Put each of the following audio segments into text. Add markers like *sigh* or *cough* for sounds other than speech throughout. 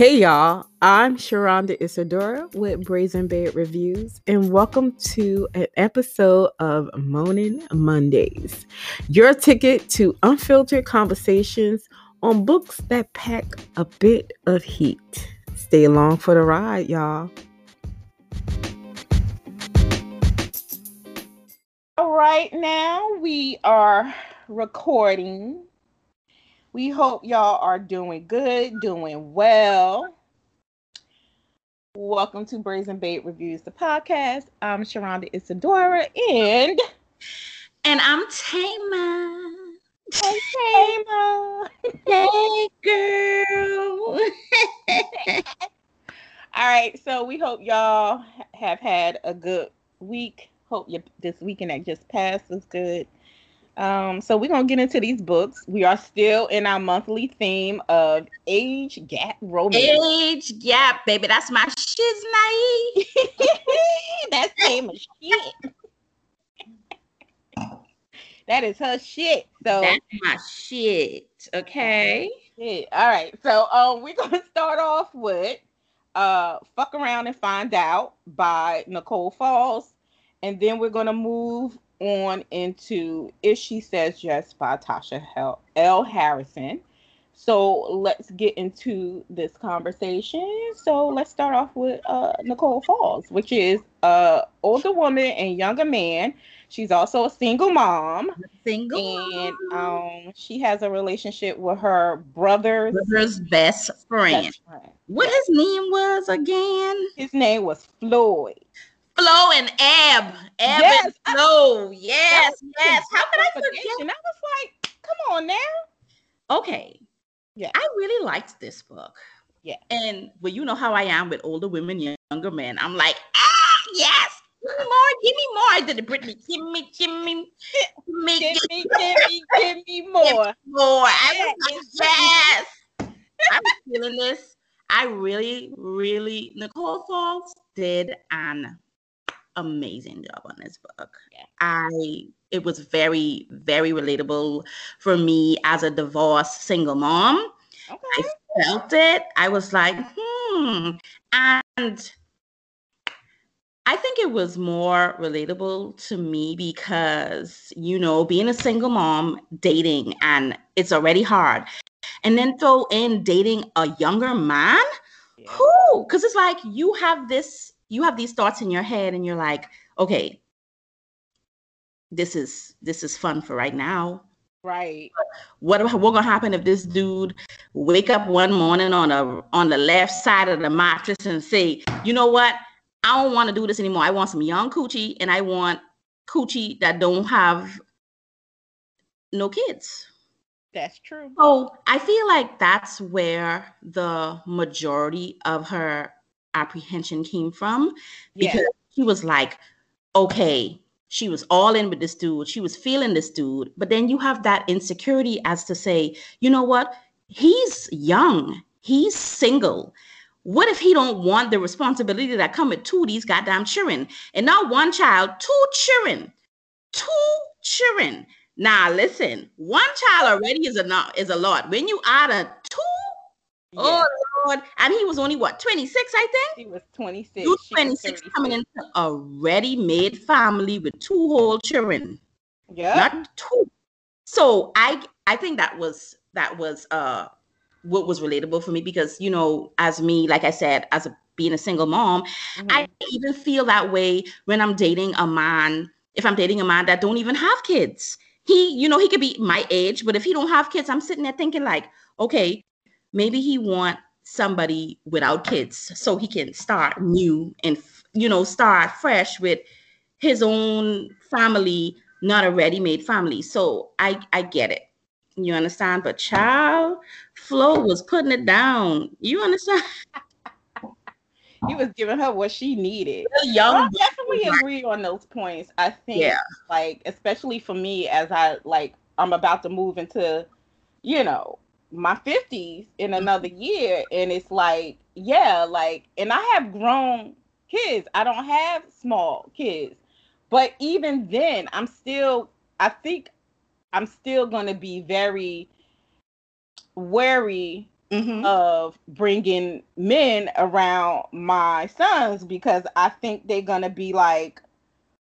Hey y'all, I'm Sharonda Isadora with Brazen Bed Reviews, and welcome to an episode of Moaning Mondays, your ticket to unfiltered conversations on books that pack a bit of heat. Stay along for the ride, y'all. All right, now we are recording we hope y'all are doing good, doing well. Welcome to Brazen Bait Reviews, the podcast. I'm Sharonda Isadora and and I'm Tama. Hey Tama. Hey girl. *laughs* All right, so we hope y'all have had a good week. Hope you, this weekend that just passed was good. Um, so we're gonna get into these books. We are still in our monthly theme of age gap romance. Age gap, baby. That's my shiznai. *laughs* That's name of shit. that is her shit. So that's my shit. Okay. Shit. All right. So um we're *laughs* gonna start off with uh fuck around and find out by Nicole Falls. And then we're gonna move on into If She Says Yes by Tasha L. Harrison. So let's get into this conversation. So let's start off with uh, Nicole Falls, which is a older woman and younger man. She's also a single mom. Single, and um, she has a relationship with her brother's, brother's best friend. best friend. What his name was again? His name was Floyd. Flo and Ebb. Ebb yes, and Flo. Yes, yes. How could I forget? And I was like, come on now. Okay. Yeah. I really liked this book. Yeah. And well, you know how I am with older women, younger men. I'm like, ah, yes. Give me more, give me more. I did the Britney. Give me, give me, give me, give me, give me, give me more. Give me more. I was like, yes. I was feeling this. I really, really, Nicole Falls did an amazing job on this book. Yeah. I it was very very relatable for me as a divorced single mom. Okay. I felt it. I was like, hmm. And I think it was more relatable to me because, you know, being a single mom, dating, and it's already hard. And then throw in dating a younger man. Yeah. Who? Because it's like you have this you have these thoughts in your head and you're like, okay, this is this is fun for right now. Right. What what gonna happen if this dude wake up one morning on a on the left side of the mattress and say, you know what? I don't want to do this anymore. I want some young coochie and I want coochie that don't have no kids. That's true. So I feel like that's where the majority of her apprehension came from because yeah. she was like, okay, she was all in with this dude. She was feeling this dude. But then you have that insecurity as to say, you know what? He's young. He's single. What if he don't want the responsibility that come with two these goddamn children? And not one child, two children. Two children. Now listen, one child already is a is a lot. When you add a two, yeah. oh Lord. And he was only what, 26, I think? He was 26. You 26 coming into a ready-made family with two whole children. Yeah. Not two. So I I think that was that was uh what was relatable for me because you know, as me, like I said, as a being a single mom, mm-hmm. I even feel that way when I'm dating a man, if I'm dating a man that don't even have kids. He, you know, he could be my age, but if he don't have kids, I'm sitting there thinking like, okay, maybe he want somebody without kids so he can start new and you know start fresh with his own family not a ready-made family. So i i get it. You understand? But child flo was putting it down. You understand? *laughs* He was giving her what she needed. Young i definitely agree on those points. I think yeah. like especially for me as i like i'm about to move into you know my 50s in mm-hmm. another year and it's like yeah like and i have grown kids i don't have small kids but even then i'm still i think i'm still going to be very wary mm-hmm. of bringing men around my sons because I think they're gonna be like,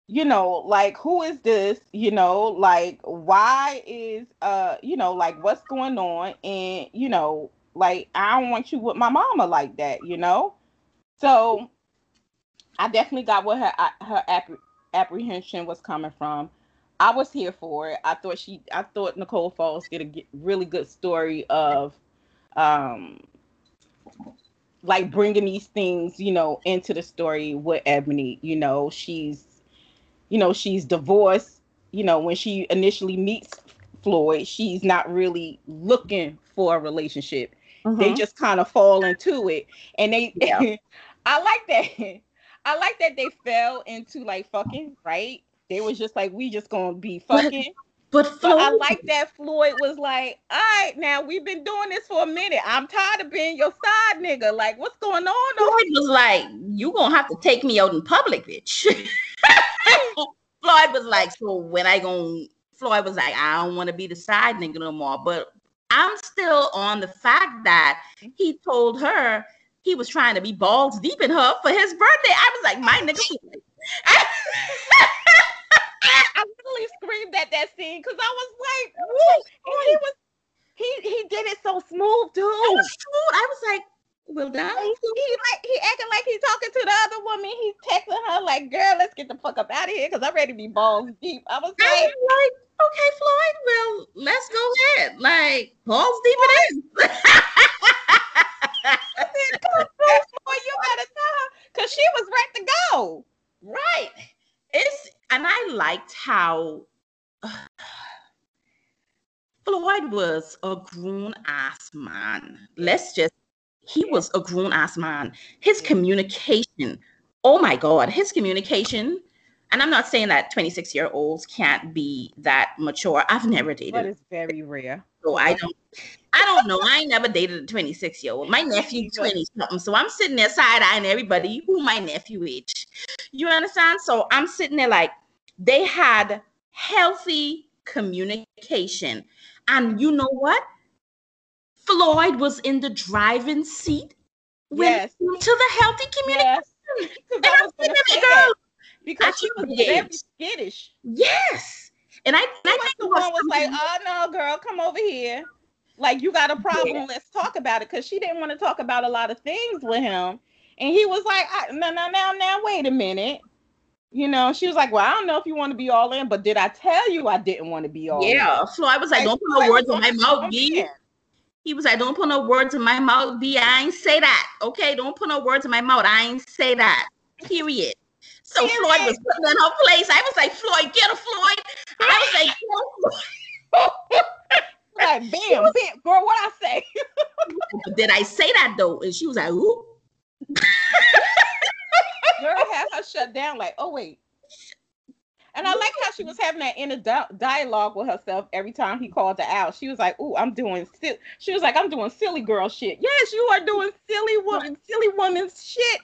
you know, like who is this? You know, like why is uh, you know, like what's going on? And you know, like I don't want you with my mama like that, you know. So I definitely got what her her apprehension was coming from. I was here for it. I thought she, I thought Nicole Falls did a really good story of, um, like bringing these things, you know, into the story with Ebony. You know, she's, you know, she's divorced. You know, when she initially meets Floyd, she's not really looking for a relationship. Mm-hmm. They just kind of fall into it, and they. Yeah. *laughs* I like that. *laughs* I like that they fell into like fucking right they was just like, we just gonna be fucking. But, but, but I like that Floyd was like, all right, now we've been doing this for a minute. I'm tired of being your side nigga. Like, what's going on? Floyd was like, you gonna have to take me out in public, bitch. *laughs* Floyd was like, so when I gonna Floyd was like, I don't want to be the side nigga no more. But I'm still on the fact that he told her he was trying to be balls deep in her for his birthday. I was like, my nigga. *laughs* I literally screamed at that scene because I was like, Woo! and he was he he did it so smooth dude. It was smooth. I was like, well done. He, he like he acting like he's talking to the other woman. He's texting her like, girl, let's get the fuck up out of here because I'm ready to be balls deep. I was like, I was like okay, Floyd, well, let's go ahead. Like balls deep it is. *laughs* Floyd, you better tell her because she was ready to go. Right. It's and I liked how uh, *sighs* Floyd was a grown ass man. Let's just, he was a grown ass man. His communication, oh my God, his communication. And I'm not saying that 26 year olds can't be that mature. I've never dated. But it's very rare. So I don't, I don't know. I ain't never dated a 26 year old. My nephew 20 something. So I'm sitting there side eyeing everybody who my nephew is. You understand? So I'm sitting there like they had healthy communication. And you know what? Floyd was in the driving seat when yes. to the healthy communication. Yes. And I'm sitting there, girl, because she was very skittish. Yes. And I, and I think the one was like, "Oh no, girl, come over here. Like you got a problem. Yeah. Let's talk about it." Because she didn't want to talk about a lot of things with him, and he was like, "No, no, no, now, wait a minute." You know, she was like, "Well, I don't know if you want to be all in, but did I tell you I didn't want to be all yeah. in?" Yeah. So I was like, "Don't put no words in my mouth, B." He was like, "Don't put no words in my mouth, B. I ain't say that. Okay, don't put no words in my mouth. I ain't say that. Period." So Period. Floyd was putting in her place. I was like, "Floyd, get a Floyd." I was like, *laughs* like, bam, bam, girl, what I say? *laughs* Did I say that though? And she was like, "Ooh." *laughs* Girl had her shut down, like, oh wait. And I like how she was having that inner dialogue with herself every time he called her out. She was like, "Oh, I'm doing silly." She was like, "I'm doing silly girl shit." Yes, you are doing silly woman, silly woman's shit.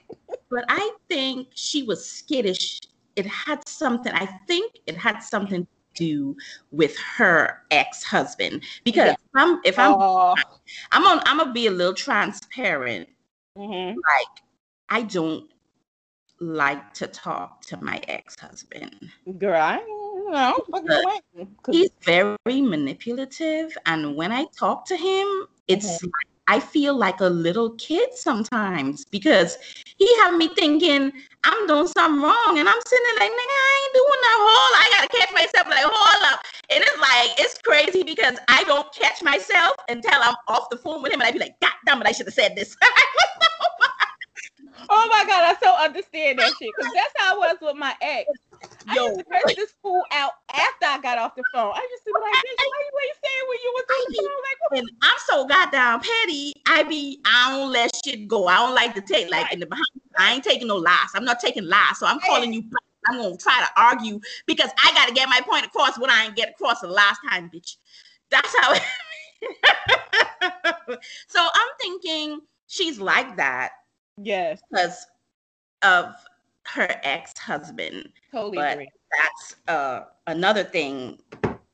but I think she was skittish. It had something. I think it had something to do with her ex-husband because yeah. I'm if I'm uh, I'm on I'm gonna be a little transparent. Mm-hmm. Like I don't like to talk to my ex-husband. Girl, I don't. He's very manipulative, and when I talk to him, it's mm-hmm. like I feel like a little kid sometimes because he have me thinking I'm doing something wrong, and I'm sitting there like, nigga, I ain't doing that whole. I gotta catch myself like, hold up. And It is like it's crazy because I don't catch myself until I'm off the phone with him, and I be like, God damn it, I should have said this. *laughs* Oh my god, I so understand that shit because that's how I was with my ex. Yo, I used to curse this fool out after I got off the phone. I used to be like, "Bitch, why you ain't saying when you was on the phone?" Like, what? and I'm so goddamn petty. I be, I don't let shit go. I don't like to take like right. in the behind. I ain't taking no lies. I'm not taking lies. So I'm calling you. I'm gonna try to argue because I gotta get my point across when I ain't get across the last time, bitch. That's how. *laughs* so I'm thinking she's like that Yes. Because of her ex-husband. Totally but agree. That's uh, another thing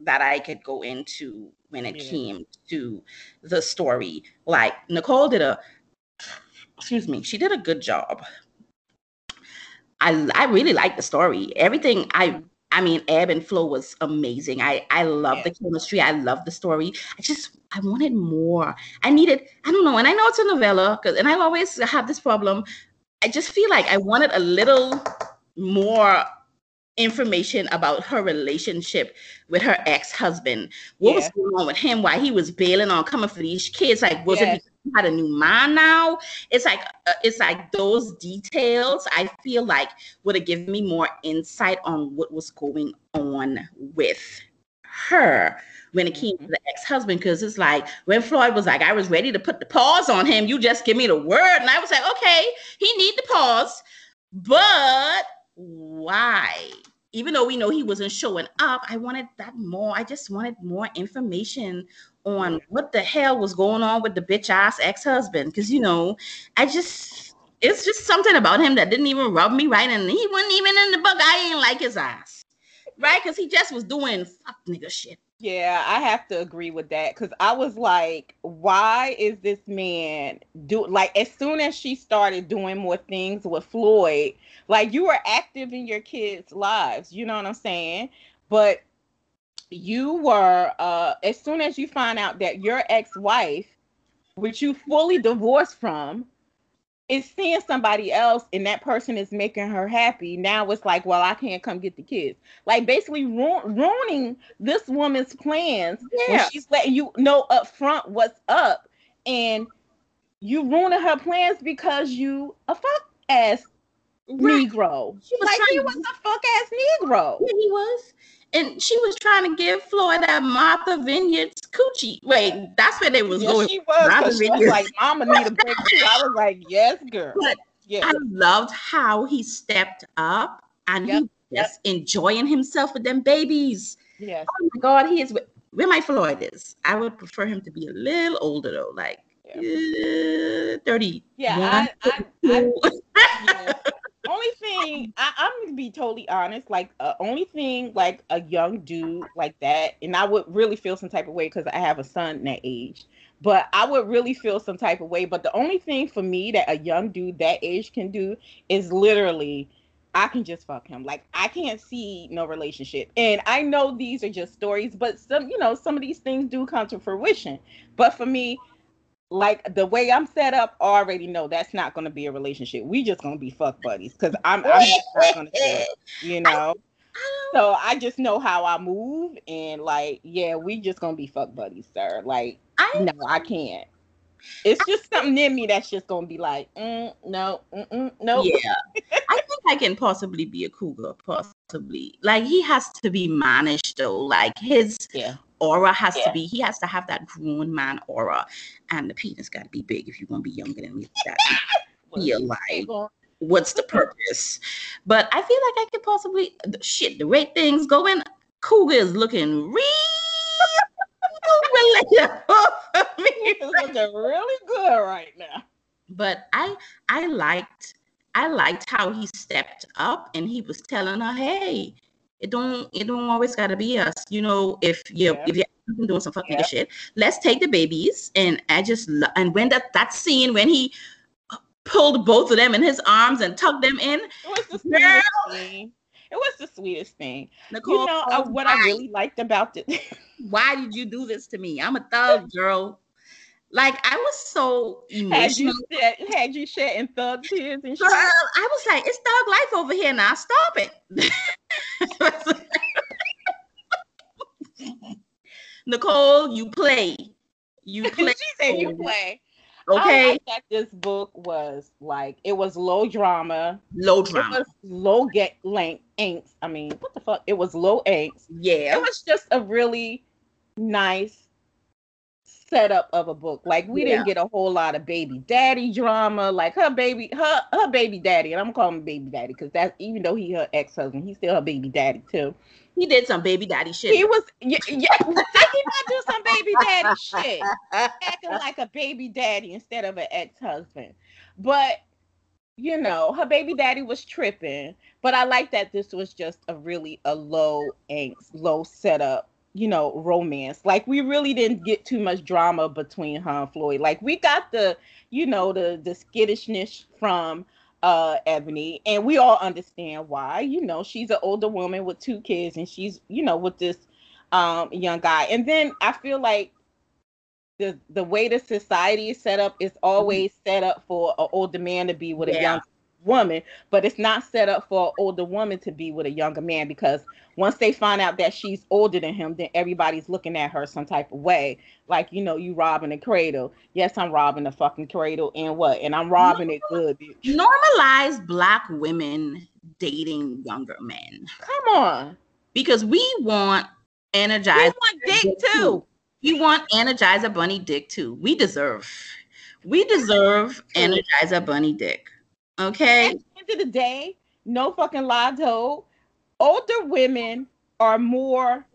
that I could go into when it yeah. came to the story. Like Nicole did a excuse me, she did a good job. I I really like the story. Everything I. I mean, ebb and flow was amazing. I I love yeah. the chemistry. I love the story. I just I wanted more. I needed. I don't know. And I know it's a novella, because and I always have this problem. I just feel like I wanted a little more information about her relationship with her ex-husband. What yeah. was going on with him? Why he was bailing on coming for these kids? Like, was yes. it had a new man now? It's like uh, it's like those details. I feel like would have given me more insight on what was going on with her when it came to mm-hmm. the ex-husband because it's like when Floyd was like, I was ready to put the pause on him. You just give me the word, and I was like, okay, he need the pause, but why? Even though we know he wasn't showing up, I wanted that more. I just wanted more information on what the hell was going on with the bitch ass ex husband. Because, you know, I just, it's just something about him that didn't even rub me right. And he wasn't even in the book. I ain't like his ass. Right? Because he just was doing fuck nigga shit. Yeah, I have to agree with that because I was like, why is this man do like as soon as she started doing more things with Floyd, like you were active in your kids' lives, you know what I'm saying? But you were uh as soon as you find out that your ex-wife, which you fully divorced from, is seeing somebody else and that person is making her happy. Now it's like, well, I can't come get the kids. Like basically ru- ruining this woman's plans yeah. when she's letting you know up front what's up. And you ruining her plans because you a fuck ass right. Negro. She was like he was a fuck ass Negro. Yeah, he was and she was trying to give Floyd that Martha Vineyards coochie. Wait, that's where they was yes, going. She was, she was like, "Mama need a break too." I was like, "Yes, girl." But yes. I loved how he stepped up and yep. he just yep. enjoying himself with them babies. Yes. Oh my God, he is where my Floyd is. I would prefer him to be a little older though, like yeah. uh, 30. Yeah, I, I, I, yeah only thing I, am gonna be totally honest, like uh, only thing like a young dude like that, and I would really feel some type of way because I have a son that age. But I would really feel some type of way. But the only thing for me that a young dude that age can do is literally I can just fuck him. Like I can't see no relationship. And I know these are just stories, but some, you know, some of these things do come to fruition. But for me, like the way I'm set up, I already know that's not going to be a relationship. We just going to be fuck buddies because I'm, I'm just not going to do it, you *laughs* know. So I just know how I move, and like, yeah, we just gonna be fuck buddies, sir. Like, I, no, I can't. It's just something in me that's just gonna be like, mm, no, no. Yeah, I think I can possibly be a cougar, possibly. Like he has to be managed though. Like his yeah aura has yeah. to be, he has to have that grown man aura. And the penis got to be big if you want to be younger than me. That *laughs* feel like what's the purpose? But I feel like I could possibly shit the rate things going. Cougar is looking real relatable for me. He's looking really good right now. But I I liked I liked how he stepped up and he was telling her, hey, it don't it don't always gotta be us. You know, if you yeah. if you're doing some fucking yeah. shit, let's take the babies. And I just and when that that scene when he pulled both of them in his arms and tucked them in, it was the sweetest thing. It was the sweetest thing. Nicole, you know uh, what I really liked about it. *laughs* why did you do this to me? I'm a thug girl. Like I was so emotional. Had you, shed, had you shedding thug tears and shit? Girl, I was like, it's thug life over here now. Stop it. *laughs* Nicole, you play. You play. *laughs* she said you play. Okay. that this book was like it was low drama. Low drama. It was low get length angst. I mean, what the fuck? It was low angst. Yeah. It was just a really nice setup of a book. Like we yeah. didn't get a whole lot of baby daddy drama. Like her baby, her her baby daddy, and I'm calling him baby daddy because that's even though he her ex husband, he's still her baby daddy too. He did some baby daddy shit. He was yeah, yeah *laughs* he might do some baby daddy shit, acting like a baby daddy instead of an ex husband. But you know, her baby daddy was tripping. But I like that this was just a really a low angst, low setup you know, romance. Like we really didn't get too much drama between her and Floyd. Like we got the, you know, the the skittishness from uh Ebony, and we all understand why. You know, she's an older woman with two kids, and she's, you know, with this um young guy. And then I feel like the the way the society is set up is always set up for an older man to be with a Yeah. young woman, but it's not set up for an older woman to be with a younger man because once they find out that she's older than him, then everybody's looking at her some type of way. Like, you know, you robbing a cradle. Yes, I'm robbing a fucking cradle and what? And I'm robbing it good, bitch. Normalize black women dating younger men Come on. because we want We energized. want dick too. We want Energizer Bunny dick too. We deserve. We deserve. Energizer Bunny dick. Okay. At the end of the day, no fucking lie told. Older women are more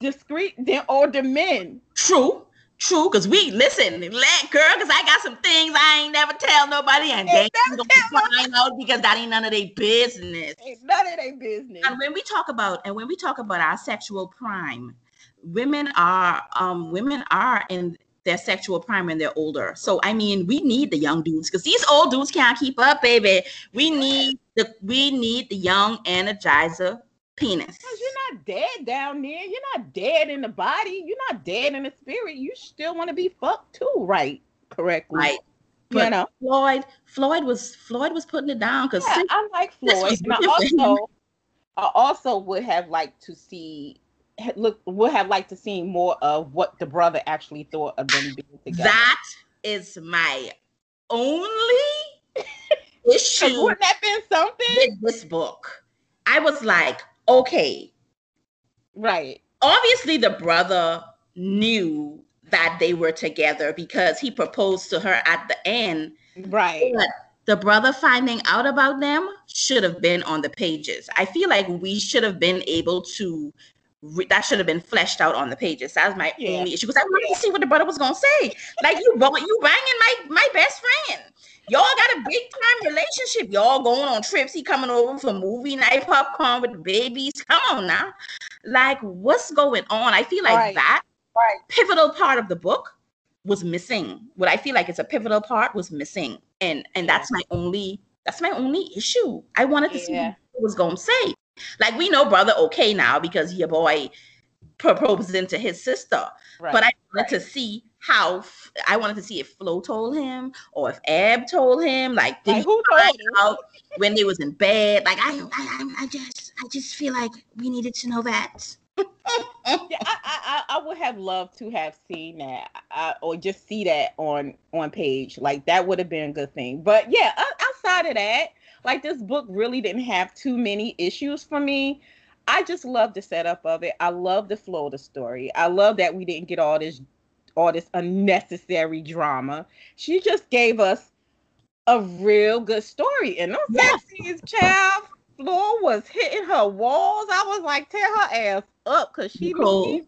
discreet than older men. True. True. Cause we listen, let girl, cause I got some things I ain't never tell nobody, and they Ain't ain't gonna find out because that ain't none of their business. Ain't none of their business. And when we talk about and when we talk about our sexual prime, women are um women are in their sexual prime and they're older. So I mean, we need the young dudes because these old dudes can't keep up, baby. We need the we need the young energizer penis. Because you're not dead down there. You're not dead in the body. You're not dead in the spirit. You still want to be fucked too, right? Correctly. Right. You know. Floyd, Floyd was Floyd was putting it down because Yeah, I like Floyd. And I different for him. also, *laughs* I also would have liked to see look would have liked to see more of what the brother actually thought of them being together. that is my only *laughs* issue wouldn't that been something? with this book. I was like, okay, Right. obviously the brother knew that they were together because he proposed to her at the end. Right. But the brother finding out about them should have been on the pages. I feel like we should have been able to. Re- that should have been fleshed out on the pages. That's my Yeah. only issue because I wanted to see what the brother was gonna say. Like you, you banging my my best friend. Y'all got a big time relationship. Y'all going on trips. He coming over for movie night, popcorn with the babies. Come on now. Like, what's going on? I feel like Right. that Right. pivotal part of the book was missing. What I feel like it's a pivotal part was missing. And and that's my only that's my only issue. I wanted to see what was gonna say. Like we know brother okay now because your boy proposed into his sister. Right. But I wanted to see how f- I wanted to see if Flo told him or if Eb told him. Like, did like who told him? out when they was in bed? Like, I, I, I- I just, I just feel like we needed to know that. *laughs* Yeah, I, I, I would have loved to have seen that, uh, or just see that on on page. Like that would have been a good thing. But yeah, outside of that, like this book really didn't have too many issues for me. I just love the setup of it. I love the flow of the story. I love that we didn't get all this all this unnecessary drama. She just gave us a real good story. And those Yeah. scenes, child, Flo was hitting her walls. I was like, tear her ass up because she Nicole.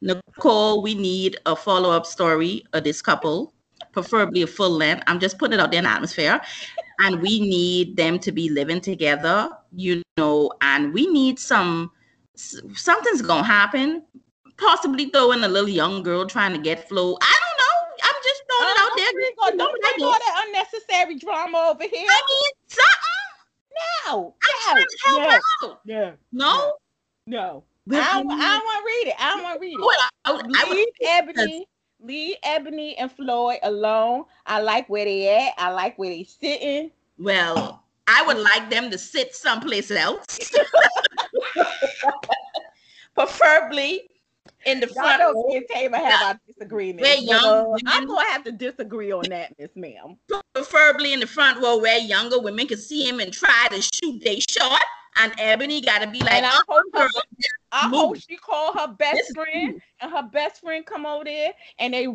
Nicole, we need a follow up story of this couple, preferably a full length. I'm just putting it out there in the atmosphere. And we need them to be living together, you know, and we need some, something's going to happen. Possibly throwing a little young girl trying to get flow. I don't know. I'm just throwing it uh, out there. Don't bring all- Don't what bring all that unnecessary drama over here. I mean, something. No, I'm no, trying to help no, out. no, No? no. But I you don't, I want to read it. I don't want to read it. what? I, would- I would- Leave Ebony, leave Ebony and Floyd alone. I like where they at. I like where they sitting. Well, I would like them to sit someplace else. *laughs* Preferably in the Y'all front know row, me and Taylor have our disagreements. We're young uh, women. I'm gonna have to disagree on that, Miss Ma'am. preferably in the front row where younger women can see him and try to shoot they shot. And Ebony gotta be like, And I hope her, I hope she call her best This friend, and her best friend come over there, and they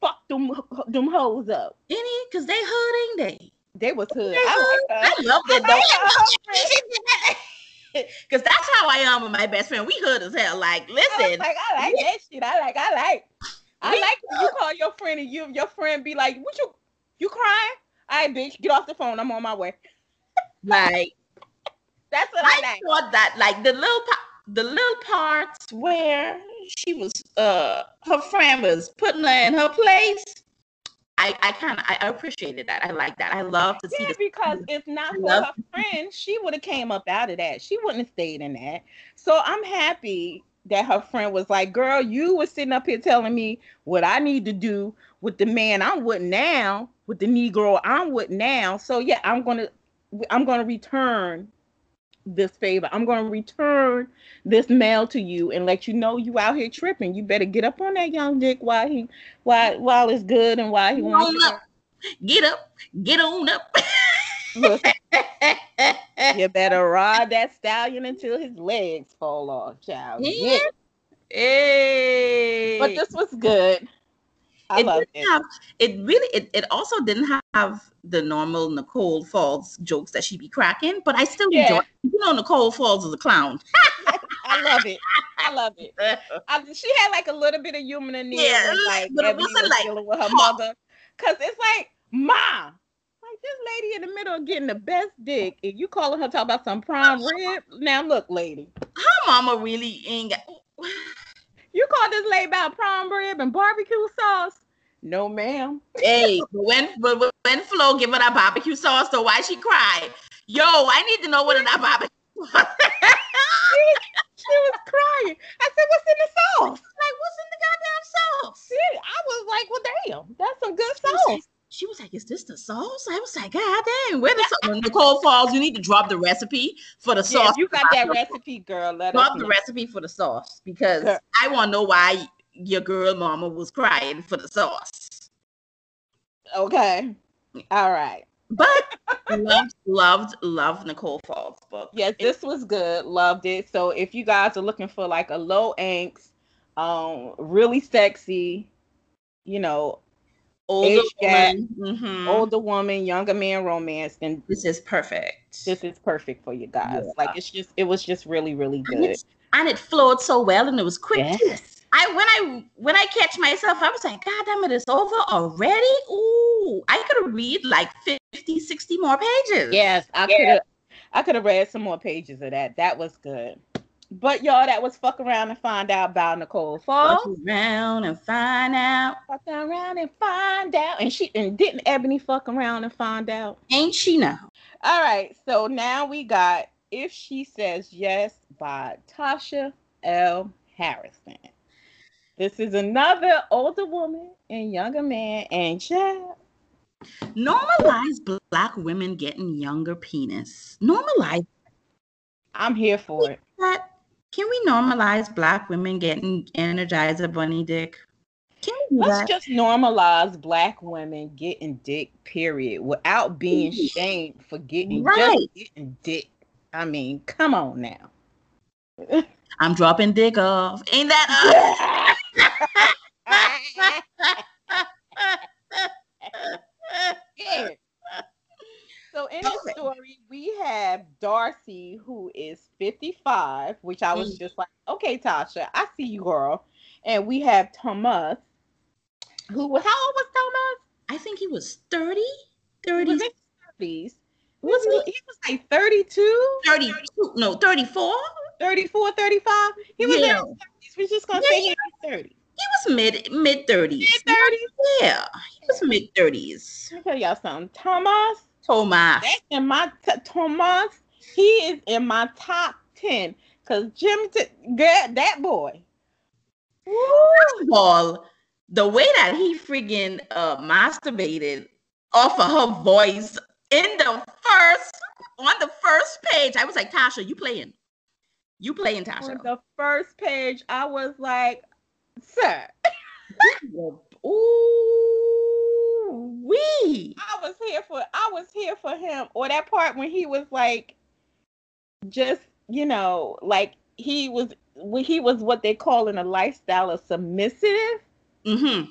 fuck them them hoes up. any because they hood, ain't they? They was hood. I like I love that though. *laughs* Because *laughs* that's how I am with my best friend. We hood as hell. Like, listen. I like, I like that shit. I like, I like. I We- like when you call your friend and you your friend be like, "What you you crying? All right, bitch, get off the phone. I'm on my way." like That's what I I like. thought that like the little the little parts where she was uh her friend was putting her in her place. I, I kind of I appreciated that. I like that. I love to see. Yeah, because *laughs* if not for her friend, she would have came up out of that. She wouldn't have stayed in that. So I'm happy that her friend was like, "Girl, you were sitting up here telling me what I need to do with the man I'm with now, with the Negro I'm with now. So yeah, I'm gonna I'm gonna return this favor. I'm gonna return this mail to you and let you know you out here tripping. You better get up on that young dick while he while while it's good and while he wants to get up, get on up. Look, *laughs* you better ride that stallion until his legs fall off, child. Yeah. Hey. But this was good. I it didn't it. have it really it, it also didn't have the normal Nicole Falls jokes that she be cracking, but I still yeah. enjoy you know Nicole Falls is a clown. I love it. I love it. *laughs* I, she had like a little bit of human in there, yeah, like but it wasn't was like dealing with her mother, cause it's like ma, like this lady in the middle of getting the best dick, and you calling her talk about some prime rib. Now look, lady, her mama really ain't got. You call this lady about prime rib and barbecue sauce? No, ma'am. hey, when but when Flo give her that barbecue sauce, so why she cry? Yo, I need to know what in that barbecue. *laughs* she, she was crying. I said, "What's in the sauce?" Like, what's in the goddamn sauce? See, I was like, "Well, damn, that's some good sauce." She was like, "Is this the sauce?" I was like, "God damn, where the sauce?" Nicole Falls, you need to drop the recipe for the yeah, sauce. you got that recipe, girl. Let drop the recipe for the sauce because girl. I want to know why your girl mama was crying for the sauce. Okay, all right. But loved, loved, loved Nicole Falls book. Yes, this was good. Loved it. So if you guys are looking for like a low angst, um, really sexy, you know, older woman, mm-hmm. older woman, younger man romance, then this is perfect. This is perfect for you guys. Yeah. Like it's just it was just really really good. And, and it flowed so well and it was quick. Yes. I when I when I catch myself, I was like, God damn it, it's over already. Ooh, I could have read like 50, 60 more pages. Yes, I yeah. could have I could have read some more pages of that. That was good. But y'all, that was fuck around and find out about Nicole Falls. Fuck around and find out. Fuck around and find out. And she and didn't Ebony fuck around and find out? Ain't she now? All right. So now we got If She Says Yes by Tasha L. Harrison. This is another older woman and younger man and child. Normalize black women getting younger penis. Normalize. I'm here for it. That can we normalize black women getting Energizer Bunny dick? Can we Let's that? just normalize black women getting dick, period, without being shamed for getting right. just getting dick. I mean, come on now. I'm dropping dick off. Ain't that *laughs* yeah. So in the story, we have Darcy, who is 55, which I was mm. just like, okay, Tasha, I see you, girl. And we have Thomas, who, how old was Thomas? I think he was 30, 30. Was 30s. Was he? He was like 32? 32, no, 34. 34, 35. He was yeah. in his 30s. We're just going to yeah, say he was 30. He was mid mid 30s. Mid 30s? Yeah, he was mid 30s. Let tell y'all something. Thomas Thomas. That's in my t- Thomas. He is in my top ten. Cause Jim, t- girl, that boy. First of all, the way that he friggin' uh, masturbated off of her voice in the first on the first page, I was like, Tasha, you playing? You playing, Tasha? On the first page, I was like, sir. *laughs* Ooh we. I was here for I was here for him. Or that part when he was like just, you know, like he was he was what they call in a lifestyle of submissive. Mm-hmm.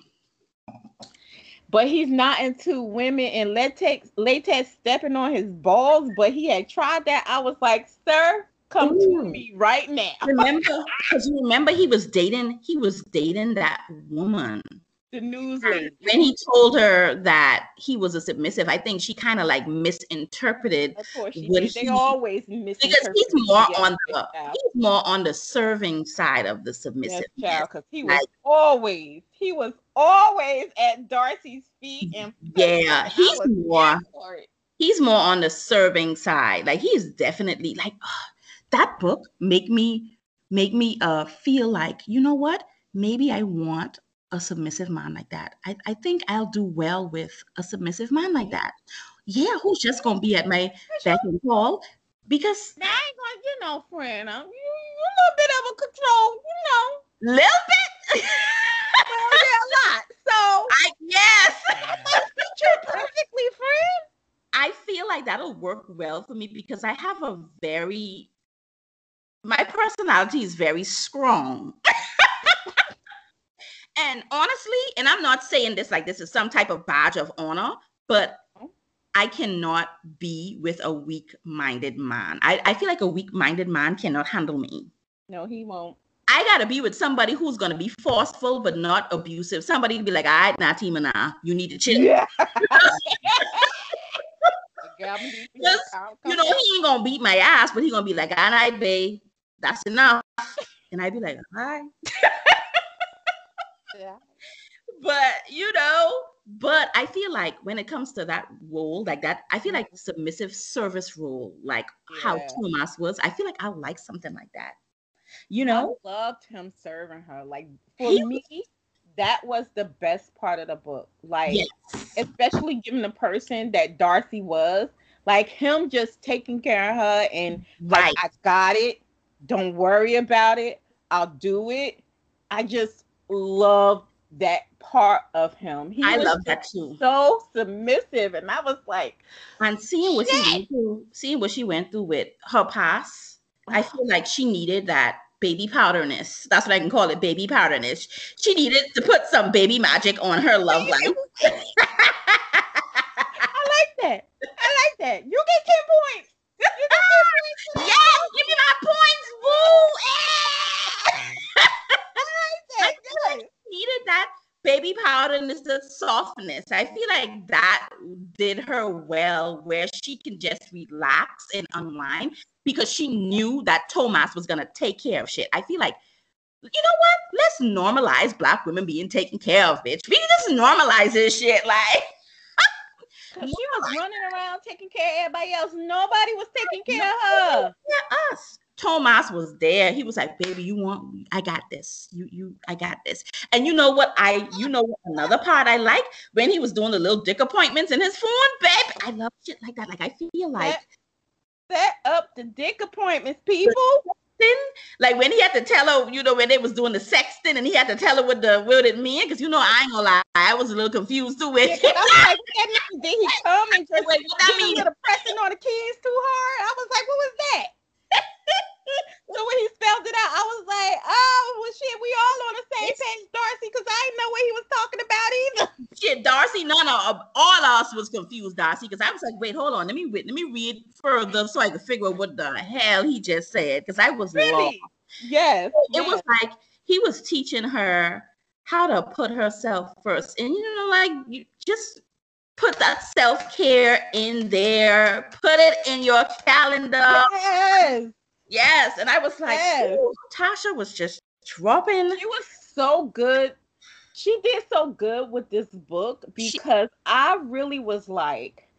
But he's not into women and latex latex stepping on his balls, but he had tried that. I was like, sir, come Ooh. to me right now. *laughs* remember because you remember he was dating, he was dating that woman the news lady. When he told her that he was a submissive, I think she kind of like misinterpreted. Of course, she did. they always because he's more on the he's more on the serving side of the submissive. Yes, because he was like, always he was always at Darcy's feet and yeah, *laughs* he's more he's more on the serving side. Like he's definitely like oh, that book make me make me uh feel like you know what maybe I want a submissive man like that. I, I think I'll do well with a submissive man like that. Yeah, who's just gonna be at my beck and call? Because I ain't gonna, you know, friend, I'm you, you a little bit of a control, you know, little bit. well, yeah, a lot. So *laughs* I yes, *laughs* you're perfectly, friend. I feel like that'll work well for me because I have a very my personality is very strong. *laughs* And honestly, and I'm not saying this like this is some type of badge of honor, but I cannot be with a weak minded man. I, I feel like a weak minded man cannot handle me. No, he won't. I gotta be with somebody who's gonna be forceful but not abusive. Somebody to be like, all right, nah, Tima, nah, you need to chill. Yeah. *laughs* you know, he ain't gonna beat my ass, but he gonna be like, all right, babe, that's enough. And I'd be like, all right. *laughs* yeah. But you know, but I feel like when it comes to that role, like that, I feel like mm-hmm. submissive service role, like yeah. how Thomas was, I feel like I like something like that. You know, I loved him serving her. Like for he me, was, that was the best part of the book. Like, yes. especially given the person that Darcy was, like him just taking care of her and right. like, I got it. Don't worry about it. I'll do it. I just love that part of him. He I love that too. So submissive, and I was like, and seeing what Shit. she went through, seeing what she went through with her past, I *sighs* feel like she needed that baby powderness. That's what I can call it, baby powderness. She needed to put some baby magic on her *laughs* love life. I like that. I like that. You get ten points. You get 10 *laughs* points. Yes, give me my points. *laughs* I needed that baby powder and the softness. I feel like that did her well, where she can just relax and unwind because she knew that Thomas was gonna take care of shit. I feel like, you know what? Let's normalize black women being taken care of, bitch. We just normalize this shit, *laughs* like. *laughs* she was running around taking care of everybody else. Nobody was taking care of her. Yeah, us. Thomas was there. He was like, "Baby, you want? I got this. You, you, I got this." And you know what? I, you know, another part I like when he was doing the little dick appointments in his phone, babe. I love shit like that. Like I feel like set, set up the dick appointments, people. Like when he had to tell her, you know, when they was doing the sexting, and he had to tell her what the what it meant, because you know, I ain't gonna lie, I was a little confused too. With yeah, I like, did he come and just Wait, what that mean? *laughs* pressing on the kids too hard? I was like, what was that? So when he spelled it out, I was like, oh, well, shit, we all on the same page, Darcy, because I didn't know what he was talking about either. *laughs* Shit, Darcy, none of all of us was confused, Darcy, because I was like, wait, hold on, let me read, let me read further so I can figure out what the hell he just said, because I was really? lost. Yes, it yes. was like he was teaching her how to put herself first, and you know, like you just put that self care in there, put it in your calendar. Yes. Yes. And I was like, yes. Tasha was just dropping. She was so good. She did so good with this book because she, I really was like,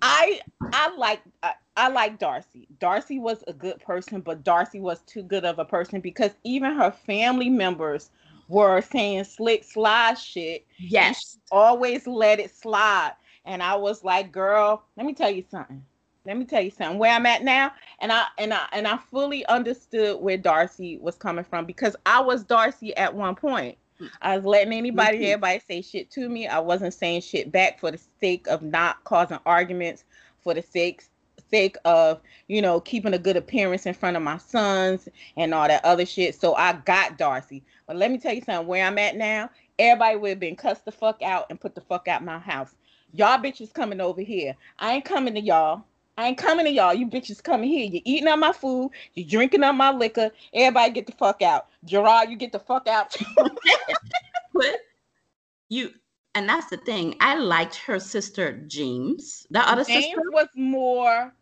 I I like I, I like Darcy. Darcy was a good person, but Darcy was too good of a person because even her family members were saying slick slide shit. Yes. Always let it slide. And I was like, girl, let me tell you something. Let me tell you something. Where I'm at now, and I and I and I fully understood where Darcy was coming from because I was Darcy at one point. Hmm. I was letting anybody, everybody say shit to me. I wasn't saying shit back for the sake of not causing arguments, for the sake sake of you know keeping a good appearance in front of my sons and all that other shit. So I got Darcy. But let me tell you something. Where I'm at now, everybody would have been cussed the fuck out and put the fuck out my house. Y'all bitches coming over here. I ain't coming to y'all. I ain't coming to y'all. You bitches coming here. You eating up my food. You drinking up my liquor. Everybody get the fuck out. Gerard, you get the fuck out. *laughs* but you and that's the thing. I liked her sister James. The other James sister was more.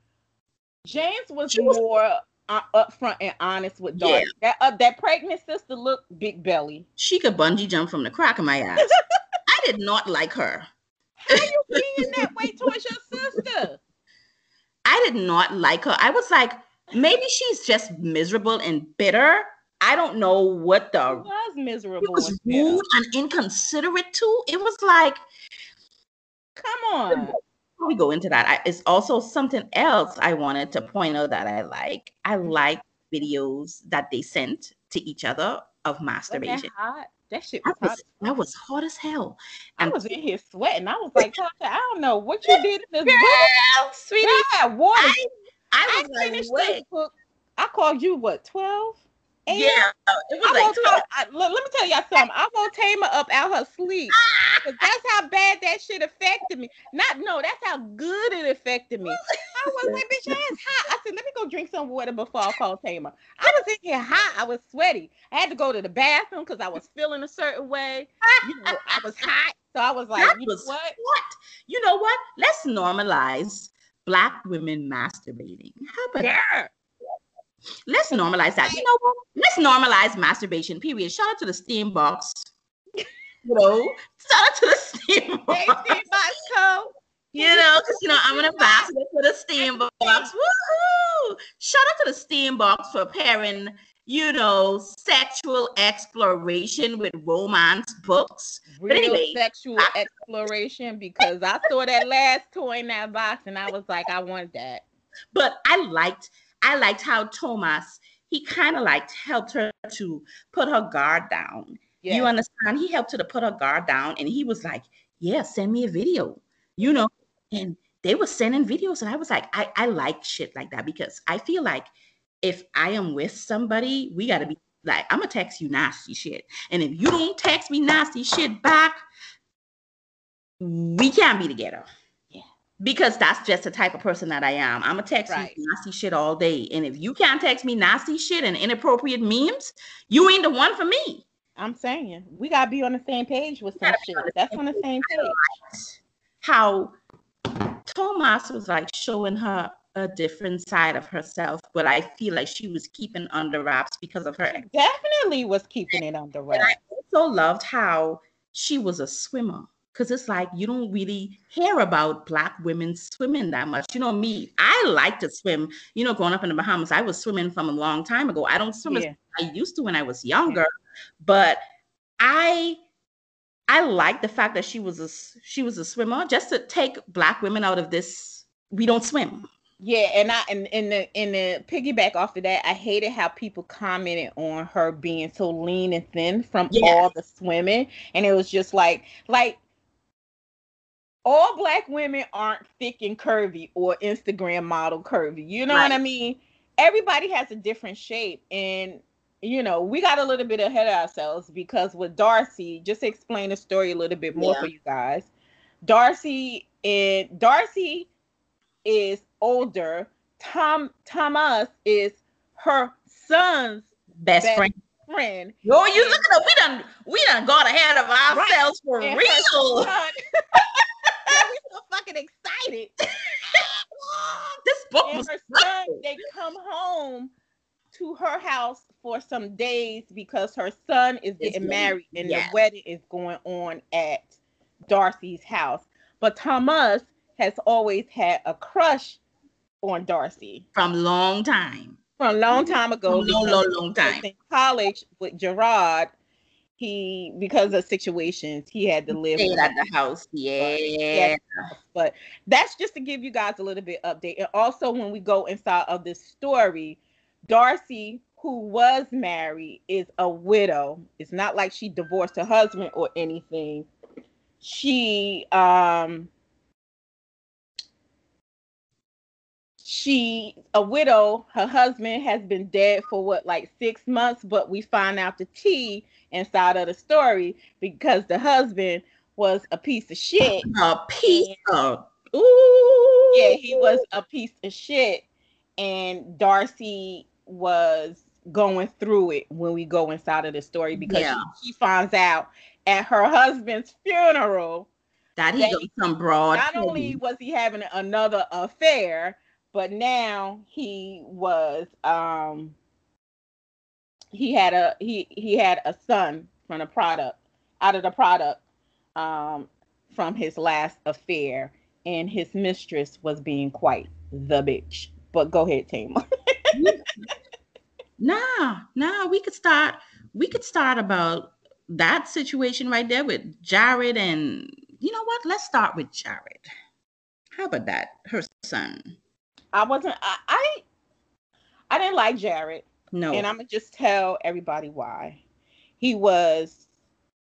James was She was- more uh, upfront and honest with Yeah. That uh, that pregnant sister looked big belly. she could bungee jump from the crack of my ass. *laughs* I did not like her. How you being that way towards your sister? I did not like her. I was like, maybe she's just miserable and bitter. I don't know what the was it miserable. was and bitter. rude and inconsiderate too. It was like Come on. before we go into that, I, it's also something else I wanted to point out that I like. I mm-hmm. like videos that they sent to each other of masturbation. hot? That shit was That hot. was, that was hot as hell. I was in here sweating. I was like, I don't know what you did in this book. girl, sweetie, Yeah, water. I, I I was like, finished wait, book. I called you what, 12? Yeah, uh, it was I like won't I, let, me tell y'all something. I won't tame her up out of her sleep. 'Cause that's how bad that shit affected me. Not no, that's how good it affected me. I was like, bitch, it's hot. I said, let me go drink some water before I call Tama. I was in here hot. I was sweaty. I had to go to the bathroom because I was feeling a certain way. You know, I was hot. So I was like, That you know what? what? You know what? Let's normalize black women masturbating. How about that? Let's normalize that. You know what? Let's normalize masturbation. Period. Shout out to the steam box. You know, shout out to the steam *laughs* box. Hey, Steve Bosco. You know, because you know I'm an ambassador for the steam box. Woohoo! Shout out to the steam box for pairing, you know, sexual exploration with romance books. Real anyway, sexual I- exploration because I saw that last toy in that box and I was like, I want that. But I liked, I liked how Thomas he kind of like helped her to put her guard down. You understand? He helped her to put her guard down, and he was like, "Yeah, send me a video," you know. And they were sending videos, and I was like, "I I like shit like that because I feel like if I am with somebody, we got to be like, I'm gonna text you nasty shit, and if you don't text me nasty shit back, we can't be together." Because that's just the type of person that I am. I'm gonna text Right. you nasty shit all day, and if you can't text me nasty shit and inappropriate memes, you ain't the one for me. I'm saying we gotta be on the same page with some shit. on That's on the same page. how Thomas was like showing her a different side of herself, but I feel like she was keeping under wraps because of her. She definitely was keeping it under And I also loved how she was a swimmer. Cause it's like you don't really hear about black women swimming that much. You know me, I like to swim. You know, growing up in the Bahamas, I was swimming from a long time ago. I don't swim Yeah. as I used to when I was younger, but I I like the fact that she was a she was a swimmer just to take black women out of this. We don't swim. Yeah, and I and in the in the piggyback off of that, I hated how people commented on her being so lean and thin from Yeah. all the swimming, and it was just like like all black women aren't thick and curvy or Instagram model curvy. You know what I mean? Everybody has a different shape, and you know we got a little bit ahead of ourselves because with Darcy, just to explain the story a little bit more Yeah. for you guys. Darcy and Darcy is older. Tom Thomas is her son's Best Best friend. friend. Yo, you look at us. We done we done got ahead of ourselves for and real. *laughs* son- Yeah, so fucking excited. *laughs* this book and was her son, they come home to her house for some days because her son is Is getting getting- married and yes. the wedding is going on at Darcy's house. But Thomas has always had a crush on Darcy from long time. from a long mm-hmm. time ago. From long, because long, long time. in college with Gerard. He because of situations he had to live at the house. Yeah. Yes. but that's just to give you guys a little bit update and also when we go inside of this story darcy who was married is a widow it's not like she divorced her husband or anything she um she a widow her husband has been dead for what like six months but we find out the tea inside of the story because the husband was a piece of shit A piece of ooh. yeah, he was a piece of shit, and Darcy was, going through it when we go inside of the story because yeah. she, she, finds out at her husband's funeral that he got some broad. Not only was he having another affair, but now he was um he had a he he had a son from the product out of the product um from his last affair and his mistress was being quite the bitch. But go ahead, Tama. *laughs* nah, nah, we could start we could start about that situation right there with Jared and you know what? Let's start with Jared. How about that? Her son. I wasn't I I, I didn't like Jared. No. And I'm gonna just tell everybody why. He was